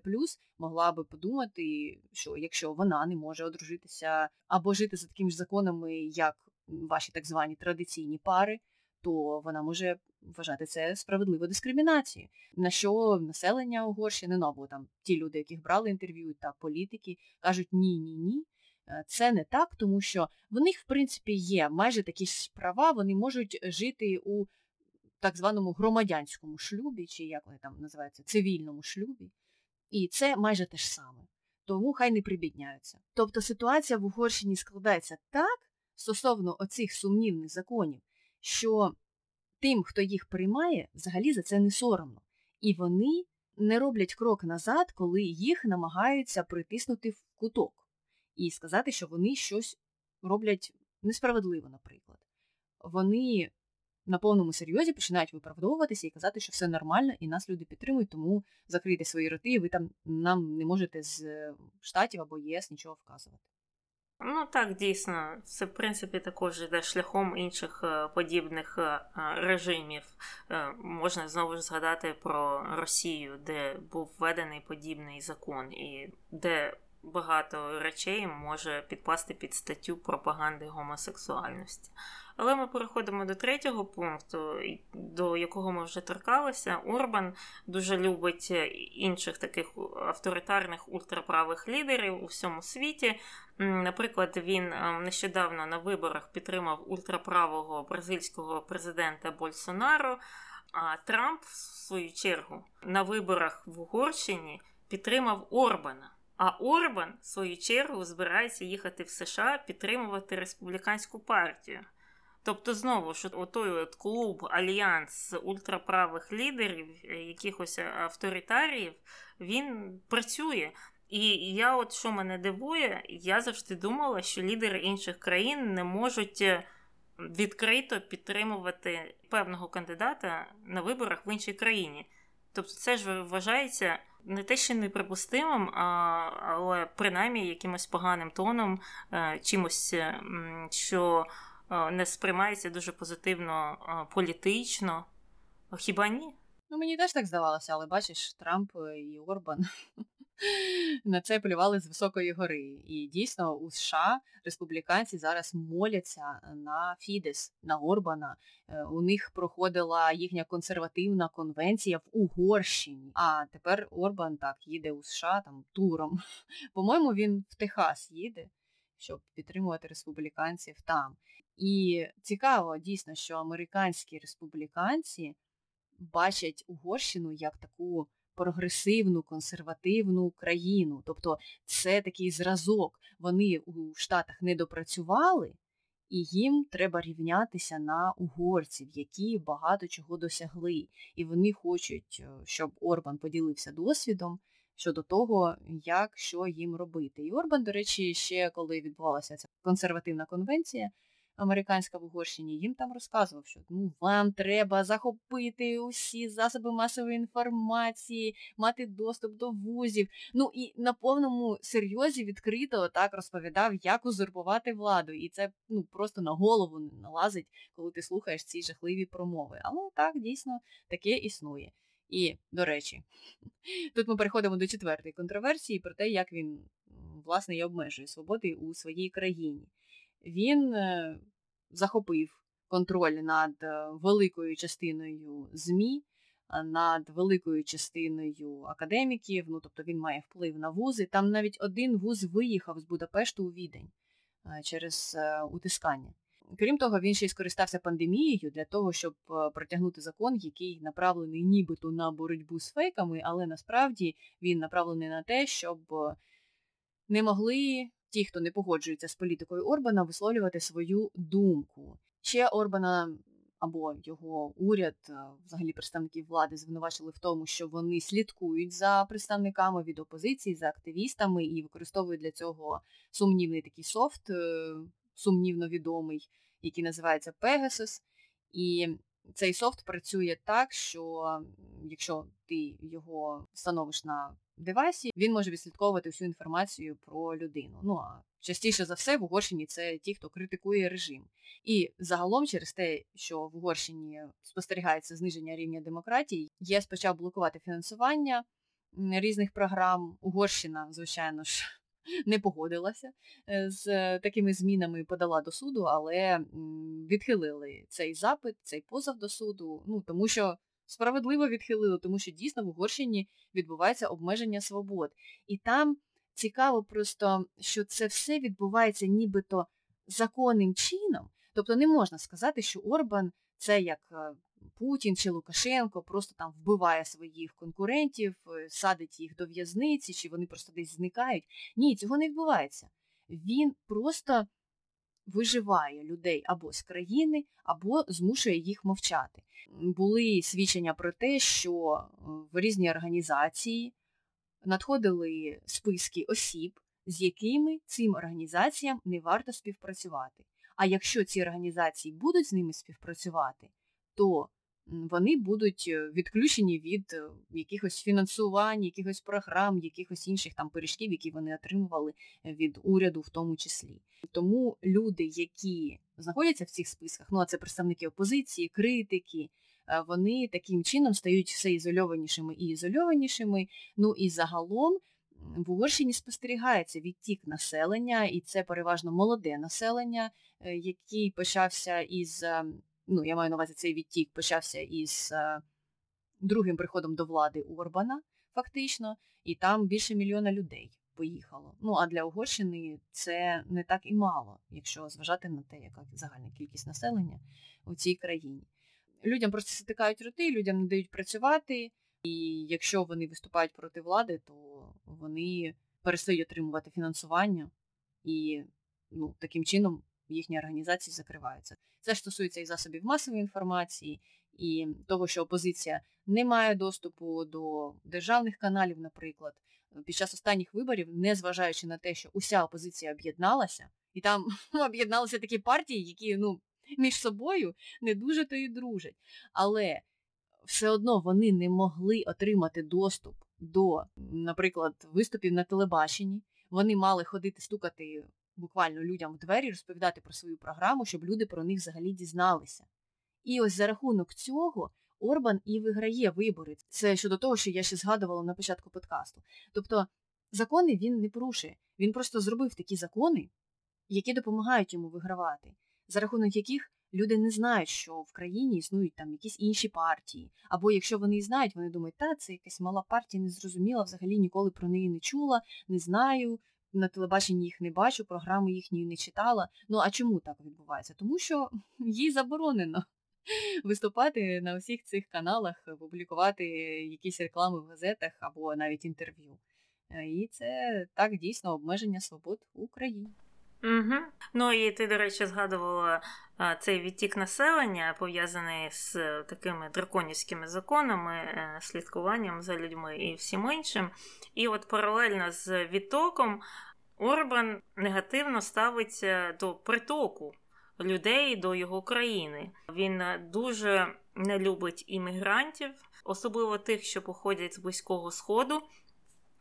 [SPEAKER 2] могла би подумати, що якщо вона не може одружитися або жити за такими ж законами, як ваші так звані традиційні пари, то вона може вважати це справедливо дискримінацією. На що населення Угорщини, ну або там ті люди, яких брали інтерв'ю, та політики, кажуть ні, ні, ні. Е, це не так, тому що в них, в принципі, є майже такі ж права, вони можуть жити у так званому громадянському шлюбі, чи як вони там називаються, цивільному шлюбі. І це майже те ж саме. Тому хай не прибідняються. Тобто ситуація в Угорщині складається так стосовно оцих сумнівних законів, що тим, хто їх приймає, взагалі за це не соромно. І вони не роблять крок назад, коли їх намагаються притиснути в куток і сказати, що вони щось роблять несправедливо, наприклад. Вони на повному серйозі починають виправдовуватися і казати, що все нормально, і нас люди підтримують, тому закрийте свої роти, і ви там нам не можете з штатів або ЄС нічого вказувати.
[SPEAKER 1] Ну так, дійсно, це в принципі також йде шляхом інших е, подібних е, режимів. Е, можна знову ж згадати про Росію, де був введений подібний закон, і де багато речей може підпасти під статтю пропаганди гомосексуальності. Але ми переходимо до третього пункту, до якого ми вже торкалися. Орбан дуже любить інших таких авторитарних ультраправих лідерів у всьому світі. Наприклад, він нещодавно на виборах підтримав ультраправого бразильського президента Больсонаро. А Трамп, в свою чергу, на виборах в Угорщині підтримав Орбана. А Орбан, в свою чергу, збирається їхати в США підтримувати республіканську партію. Тобто, знову ж отой от клуб альянс ультраправих лідерів, е, якихось авторитаріїв, він працює. І я, от що мене дивує, я завжди думала, що лідери інших країн не можуть е, відкрито підтримувати певного кандидата на виборах в іншій країні. Тобто, це ж вважається не те, що неприпустимим, а, але принаймні якимось поганим тоном, е, чимось, що не сприймається дуже позитивно політично. Хіба ні?
[SPEAKER 2] Ну, мені теж так здавалося, але бачиш, Трамп і Орбан на це полювали з високої гори. І дійсно у США республіканці зараз моляться на Фідес, на Орбана. Е, у них проходила їхня консервативна конвенція в Угорщині. А тепер Орбан так їде у США там туром. По-моєму, він в Техас їде, щоб підтримувати республіканців там. І цікаво дійсно, що американські республіканці бачать Угорщину як таку прогресивну, консервативну країну. Тобто це такий зразок. Вони у Штатах не допрацювали, і їм треба рівнятися на угорців, які багато чого досягли. І вони хочуть, е, щоб Орбан поділився досвідом щодо того, як що їм робити. І Орбан, до речі, ще коли відбувалася ця консервативна конвенція американська в Угорщині, їм там розказував, що ну, вам треба захопити усі засоби масової інформації, мати доступ до вузів. Ну і на повному серйозі відкрито так розповідав, як узурпувати владу. І це ну, просто на голову налазить, коли ти слухаєш ці жахливі промови. Але так, дійсно, таке існує. І, до речі, тут ми переходимо до четвертої контроверсії про те, як він, власне, і обмежує свободи у своїй країні він е, захопив контроль над е, великою частиною ЗМІ, над великою частиною академіків, ну тобто він має вплив на вузи. Там навіть один вуз виїхав з Будапешту у Відень е, через утискання. Крім того, він ще й скористався пандемією для того, щоб протягнути закон, який направлений нібито на боротьбу з фейками, але насправді він направлений на те, щоб не могли ті, хто не погоджується з політикою Орбана, висловлювати свою думку. Ще Орбана або його уряд, взагалі представників влади, звинувачили в тому, що вони слідкують за представниками від опозиції, за активістами і використовують для цього сумнівний такий софт, е, сумнівно відомий, який називається Pegasus. І цей софт працює так, що якщо ти його встановиш на девайсі, він може відслідковувати всю інформацію про людину. Ну а частіше за все в Угорщині це ті, хто критикує режим. І загалом, через те, що в Угорщині спостерігається зниження рівня демократії, ЄС почав блокувати фінансування різних програм. Угорщина, звичайно ж. Не погодилася е, з такими змінами, подала до суду, але відхилили цей запит, цей позов до суду, ну тому що справедливо відхилили, тому що дійсно в Угорщині відбувається обмеження свобод. І там цікаво просто, що це все відбувається нібито законним чином. Тобто не можна сказати, що Орбан це як е, Путін чи Лукашенко просто там вбиває своїх конкурентів, е, садить їх до в'язниці, чи вони просто десь зникають. Ні, цього не відбувається. Він просто виживає людей або з країни, або змушує їх мовчати. Були свідчення про те, що в різні організації надходили списки осіб, з якими цим організаціям не варто співпрацювати. А якщо ці організації будуть з ними співпрацювати, то вони будуть е, відключені від е, якихось фінансувань, якихось програм, якихось інших там пиріжків, які вони отримували е, від уряду в тому числі. Тому люди, які знаходяться в цих списках, ну а це представники опозиції, критики, вони таким чином стають все ізольованішими і ізольованішими. Ну і загалом в Угорщині спостерігається відтік населення, і це переважно молоде населення, який почався із ем, ну я маю на увазі цей відтік почався із е, другим приходом до влади Орбана, фактично, і там більше мільйона людей поїхало. Ну а для Угорщини це не так і мало, якщо зважати на те, яка загальна кількість населення у цій країні. Людям просто стикають роти, людям не дають працювати, і якщо вони виступають проти влади, то вони перестають отримувати фінансування і ну, таким чином їхні організації закриваються. Це ж стосується і засобів масової інформації, і того, що опозиція не має доступу до державних каналів, наприклад. Під час останніх виборів, незважаючи на те, що уся опозиція об'єдналася, і там об'єдналися такі партії, які ну, між собою не дуже то і дружать. Але все одно вони не могли отримати доступ до, наприклад, виступів на телебаченні. Вони мали ходити стукати буквально людям в двері розповідати про свою програму, щоб люди про них взагалі дізналися. І ось за рахунок цього Орбан і виграє вибори. Це щодо того, що я ще згадувала на початку подкасту. Тобто закони він не порушує. Він просто зробив такі закони, які допомагають йому вигравати, за рахунок яких люди не знають, що в країні існують там якісь інші партії. Або якщо вони і знають, вони думають, та це якась мала партія, не зрозуміла, взагалі ніколи про неї не чула, не знаю, на телебаченні їх не бачу, програми їхньої не читала. Ну а чому так відбувається? Тому що їй заборонено виступати на усіх цих каналах, публікувати якісь реклами в газетах або навіть інтерв'ю. Е, і це так дійсно обмеження свобод в Україні.
[SPEAKER 1] Угу. Ну і ти, до речі, згадувала а, цей відтік населення, пов'язаний з такими драконівськими законами, е, слідкуванням за людьми і всім іншим. І от паралельно з відтоком Орбан негативно ставиться до притоку людей до його країни. Він дуже не любить іммігрантів, особливо тих, що походять з близького сходу.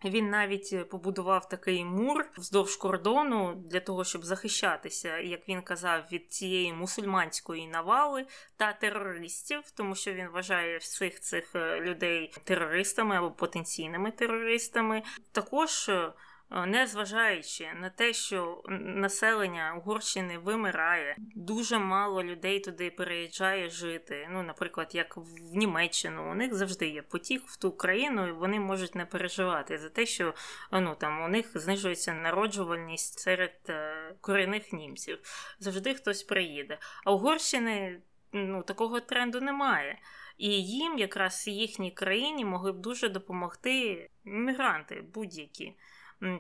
[SPEAKER 1] Він навіть побудував такий мур вздовж кордону для того, щоб захищатися, як він казав, від цієї мусульманської навали та терористів, тому що він вважає всіх цих е, людей терористами або потенційними терористами. Також е, Е, незважаючи на те, що населення Угорщини вимирає, дуже мало людей туди переїжджає жити. Ну, наприклад, як в Німеччину, у них завжди є потік в ту країну, і вони можуть не переживати за те, що ну там у них знижується народжувальність серед е, корінних німців. Завжди хтось приїде. А Угорщини ну, такого тренду немає. І їм, якраз їхній країні, могли б дуже допомогти мігранти будь-які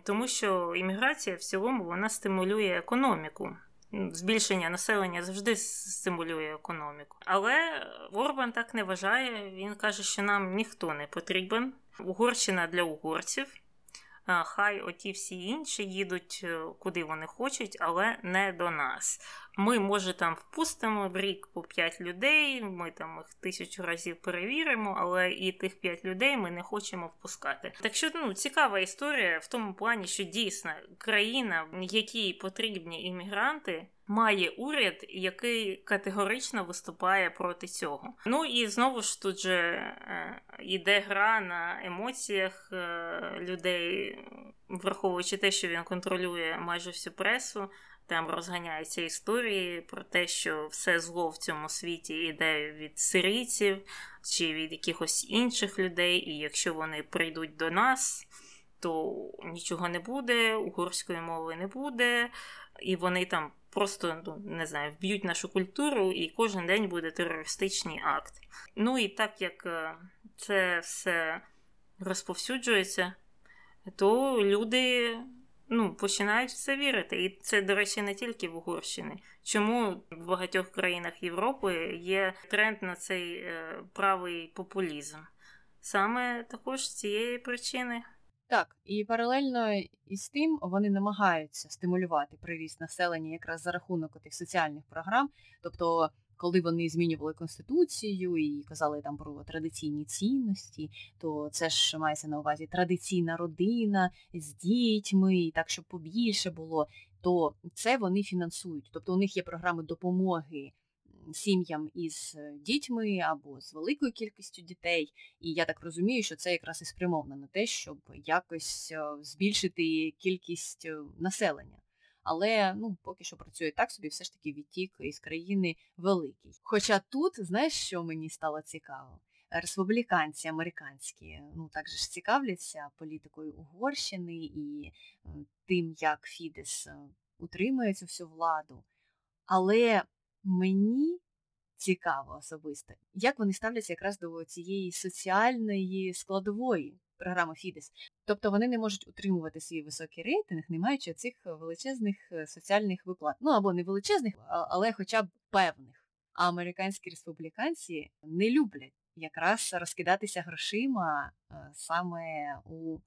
[SPEAKER 1] тому що імміграція в цілому вона стимулює економіку. Збільшення населення завжди стимулює економіку. Але Орбан так не вважає. Він каже, що нам ніхто не потрібен. Угорщина для угорців. Хай оті всі інші їдуть е, куди вони хочуть, але не до нас. Ми, може, там впустимо в рік по 5 людей, ми там їх тисячу разів перевіримо, але і тих 5 людей ми не хочемо впускати. Так що ну, цікава історія в тому плані, що дійсно країна, якій потрібні іммігранти, має уряд, який категорично виступає проти цього. Ну і знову ж тут же е, іде гра на емоціях е, людей, враховуючи те, що він контролює майже всю пресу. Там розганяються історії про те, що все зло в цьому світі йде від сирійців чи від якихось інших людей, і якщо вони прийдуть до нас, то нічого не буде, угорської мови не буде, і вони там просто ну, не знаю, вб'ють нашу культуру, і кожен день буде терористичний акт. Ну і так як е, це все розповсюджується, то люди ну, починають в це вірити. І це, до речі, не тільки в Угорщині. Чому в багатьох країнах Європи є тренд на цей е, правий популізм? Саме також з цієї причини.
[SPEAKER 2] Так, і паралельно із тим вони намагаються стимулювати приріст населення якраз за рахунок тих соціальних програм. Тобто, коли вони змінювали конституцію і казали там про традиційні цінності, то це ж мається на увазі традиційна родина з дітьми, і так щоб побільше було, то це вони фінансують. Тобто у них є програми допомоги сім'ям із е, дітьми або з великою кількістю дітей. І я так розумію, що це якраз і спрямовано на те, щоб якось е, збільшити кількість е, населення. Але ну, поки що працює так собі, все ж таки відтік із країни великий. Хоча тут, знаєш, що мені стало цікаво? Республіканці американські ну також ж цікавляться політикою Угорщини і тим, як Фідес утримує цю всю владу. Але Мені цікаво особисто, як вони ставляться якраз до цієї соціальної складової програми Фідес. Тобто вони не можуть утримувати свій високий рейтинг, не маючи цих величезних е, соціальних виплат. Ну або не величезних, але хоча б певних. А американські республіканці не люблять якраз розкидатися грошима е, саме у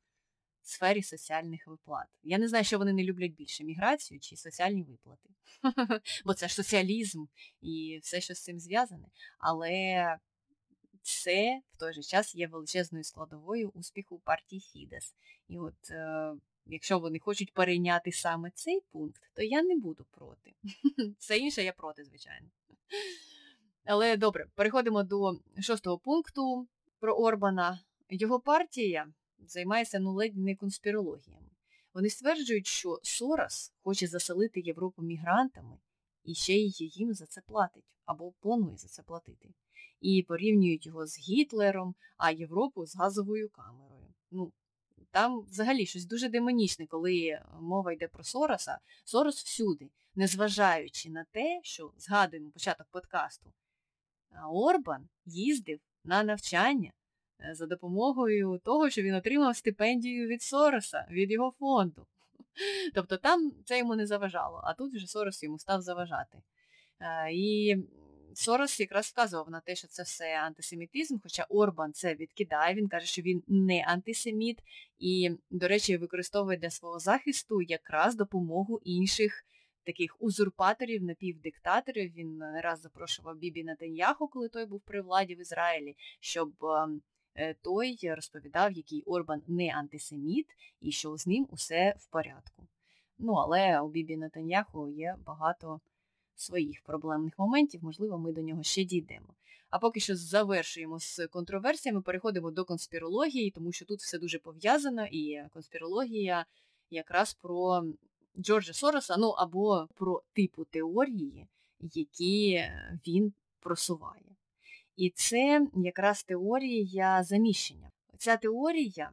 [SPEAKER 2] сфері соціальних виплат. Я не знаю, що вони не люблять більше міграцію чи соціальні виплати. Бо це ж соціалізм і все, що з цим зв'язане. Але це в той же час є величезною складовою успіху партії Фідес. І от е, якщо вони хочуть перейняти саме цей пункт, то я не буду проти. Все інше я проти, звичайно. Але добре, переходимо до шостого пункту про Орбана. Його партія займається ну ледь не конспірологіями. Вони стверджують, що Сорос хоче заселити Європу мігрантами і ще й їм за це платить або планує за це платити. І порівнюють його з Гітлером, а Європу з газовою камерою. Ну, Там взагалі щось дуже демонічне, коли мова йде про Сороса. Сорос всюди, незважаючи на те, що згадуємо початок подкасту, Орбан їздив на навчання Е, за допомогою того, що він отримав стипендію від Сороса, від його фонду. Тобто там це йому не заважало, а тут вже Сорос йому став заважати. Е, і Сорос якраз вказував на те, що це все антисемітизм, хоча Орбан це відкидає, він каже, що він не антисеміт і, до речі, використовує для свого захисту якраз допомогу інших таких узурпаторів, напівдиктаторів. Він не раз запрошував Бібі Натаньяху, коли той був при владі в Ізраїлі, щоб ем, Е, той розповідав, який Орбан не антисеміт і що з ним усе в порядку. Ну, але у Бібі Натаньяху є багато своїх проблемних моментів, можливо, ми до нього ще дійдемо. А поки що завершуємо з контроверсіями, переходимо до конспірології, тому що тут все дуже пов'язано, і конспірологія якраз про Джорджа Сороса, ну або про типу теорії, які він просуває. І це якраз теорія заміщення. Ця теорія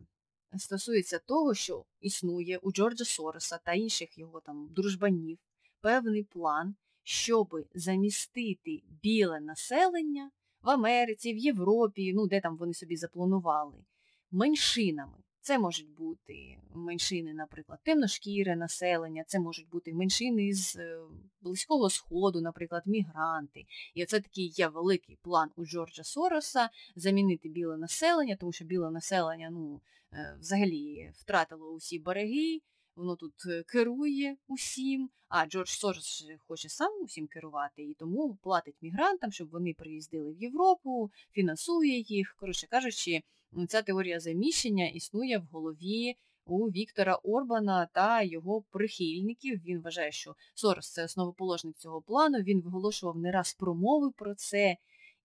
[SPEAKER 2] стосується того, що існує у Джорджа Сороса та інших його там дружбанів певний план, щоб замістити біле населення в Америці, в Європі, ну де там вони собі запланували, меншинами. Це можуть бути меншини, наприклад, темношкіре населення, це можуть бути меншини з е, Близького Сходу, наприклад, мігранти. І оце такий є великий план у Джорджа Сороса замінити біле населення, тому що біле населення ну, е, взагалі втратило усі береги, воно тут е, керує усім, а Джордж Сорос хоче сам усім керувати і тому платить мігрантам, щоб вони приїздили в Європу, фінансує їх. Коротше кажучи, ця теорія заміщення існує в голові у Віктора Орбана та його прихильників. Він вважає, що Сорос це основоположник цього плану. Він виголошував не раз промови про це.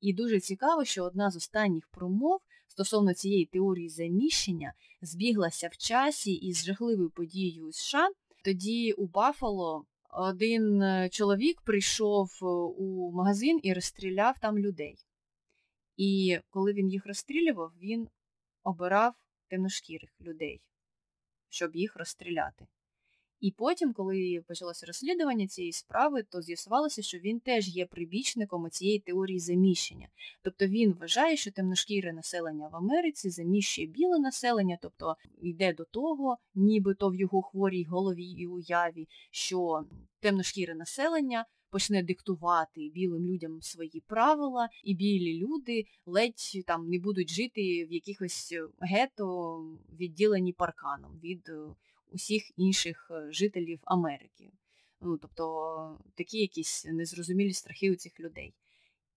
[SPEAKER 2] І дуже цікаво, що одна з останніх промов стосовно цієї теорії заміщення збіглася в часі із жахливою подією у США. Тоді у Баффало один е, чоловік прийшов е, у магазин і розстріляв там людей. І коли він їх розстрілював, він обирав темношкірих людей, щоб їх розстріляти. І потім, коли почалося розслідування цієї справи, то з'ясувалося, що він теж є прибічником цієї теорії заміщення. Тобто він вважає, що темношкіре населення в Америці заміщує біле населення, тобто йде до того, нібито в його хворій голові і уяві, що темношкіре населення почне диктувати білим людям свої правила, і білі люди ледь там не будуть жити в якихось гетто, відділені парканом від усіх інших е, жителів Америки. Ну, Тобто такі якісь незрозумілі страхи у цих людей.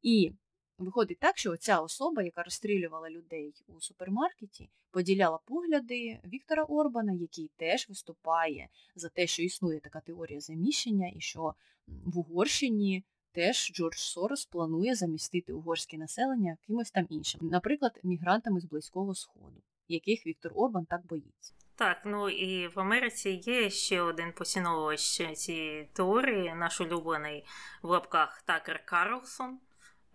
[SPEAKER 2] І виходить так, що ця особа, яка розстрілювала людей у супермаркеті, поділяла погляди Віктора Орбана, який теж виступає за те, що існує така теорія заміщення, і що в Угорщині теж Джордж Сорос планує замістити угорське населення кимось там іншим, наприклад, мігрантами з Близького Сходу, яких Віктор Орбан так боїться.
[SPEAKER 1] Так, ну і в Америці є ще один поціновувач цієї теорії, наш улюблений в лапках Такер Карлсон,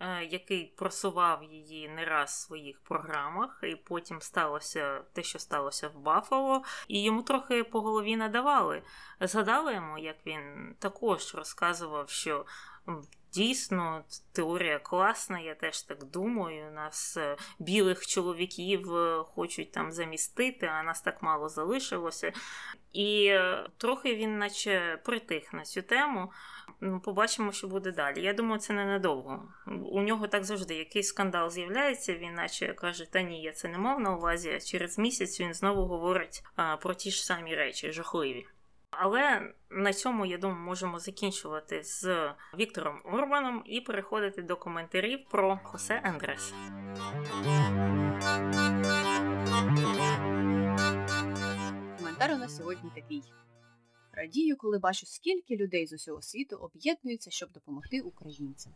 [SPEAKER 1] е, який просував її не раз в своїх програмах, і потім сталося те, що сталося в Баффало, і йому трохи по голові надавали. Згадали йому, як він також розказував, що Дійсно, теорія класна, я теж так думаю. Нас е, білих чоловіків е, хочуть там замістити, а нас так мало залишилося. І е, трохи він, наче, притих на цю тему. Ну, Побачимо, що буде далі. Я думаю, це ненадовго. У нього так завжди якийсь скандал з'являється, він наче каже, та ні, я це не мав на увазі, а через місяць він знову говорить а, про ті ж самі речі, жахливі. Але на цьому, я думаю, можемо закінчувати з Віктором Орбаном і переходити до коментарів про Хосе Андрес.
[SPEAKER 2] Коментар у нас сьогодні такий. Радію, коли бачу, скільки людей з усього світу об'єднуються, щоб допомогти українцям.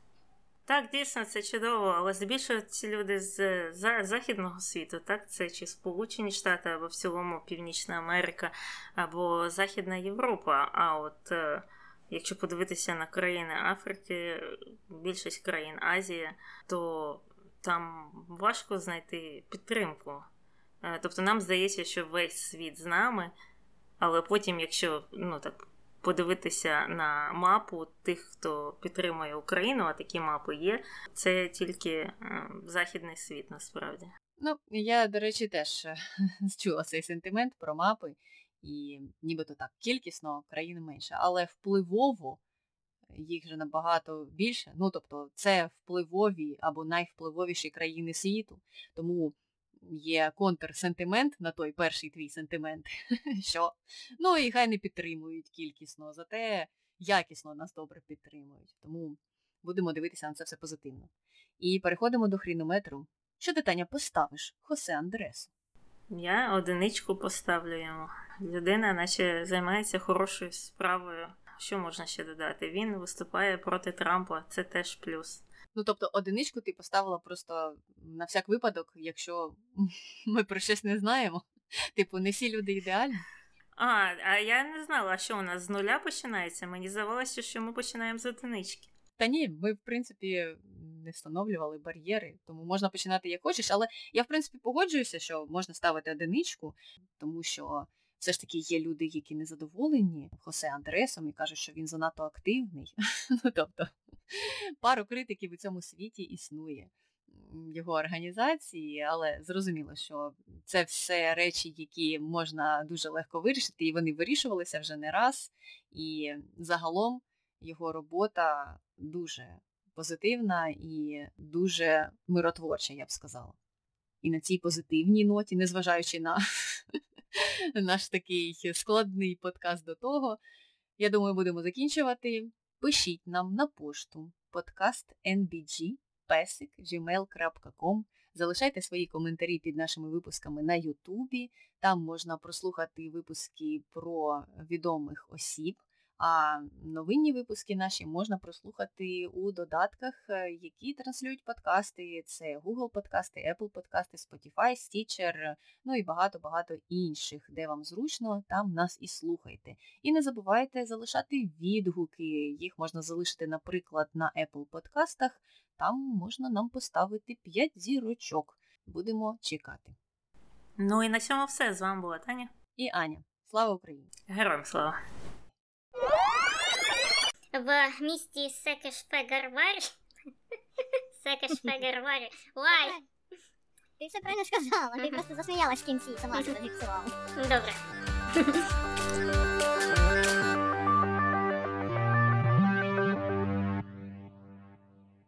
[SPEAKER 1] Так, дійсно, це чудово, але здебільшого ці люди з західного світу, так, це чи Сполучені Штати, або в цілому Північна Америка, або Західна Європа. А от е, якщо подивитися на країни Африки, більшість країн Азії, то там важко знайти підтримку. Е, тобто нам здається, що весь світ з нами, але потім, якщо ну так подивитися на мапу тих, хто підтримує Україну, а такі мапи є. Це тільки е, західний світ насправді.
[SPEAKER 2] Ну, я, до речі, теж е, чула цей сентимент про мапи, і нібито так кількісно країн менше, але впливово їх вже набагато більше. Ну, тобто, це впливові або найвпливовіші країни світу. Тому є контрсентимент на той перший твій сентимент, що ну і хай не підтримують кількісно, зате якісно нас добре підтримують. Тому будемо дивитися на це все позитивно. І переходимо до хрінометру. Що ти, Таня, поставиш Хосе Андресу?
[SPEAKER 1] Я одиничку поставлю йому. Людина, наче займається хорошою справою. Що можна ще додати? Він виступає проти Трампа, це теж плюс.
[SPEAKER 2] Ну, тобто, одиничку ти поставила просто на всяк випадок, якщо ми про щось не знаємо. Типу, не всі люди ідеальні.
[SPEAKER 1] А, а я не знала, що у нас з нуля починається. Мені здавалося, що ми починаємо з одинички.
[SPEAKER 2] Та ні, ми, в принципі, не встановлювали бар'єри, тому можна починати як хочеш, але я, в принципі, погоджуюся, що можна ставити одиничку, тому що все ж таки є люди, які не задоволені Хосе Андресом і кажуть, що він занадто активний. Ну, тобто, пару критиків у цьому світі існує його організації, але зрозуміло, що це все речі, які можна дуже легко вирішити, і вони вирішувалися вже не раз. І загалом його робота дуже позитивна і дуже миротворча, я б сказала. І на цій позитивній ноті, незважаючи на наш такий складний подкаст до того, я думаю, будемо закінчувати. Пишіть нам на пошту подкаст NBG Залишайте свої коментарі під нашими випусками на Ютубі. Там можна прослухати випуски про відомих осіб. А новинні випуски наші можна прослухати у додатках, е, які транслюють подкасти. Це Google подкасти, Apple подкасти, Spotify, Stitcher, ну і багато-багато інших, де вам зручно, там нас і слухайте. І не забувайте залишати відгуки. Їх можна залишити, наприклад, на Apple подкастах. Там можна нам поставити 5 зірочок. Будемо чекати.
[SPEAKER 1] Ну і на цьому все. З вами була Таня
[SPEAKER 2] і Аня. Слава Україні!
[SPEAKER 1] Героям слава!
[SPEAKER 3] В місті Секешфегарварі. Секешфегарварі. Лай.
[SPEAKER 4] Ти все правильно сказала, ти просто засміялась в кінці, сама себе зіпсувала.
[SPEAKER 3] Добре.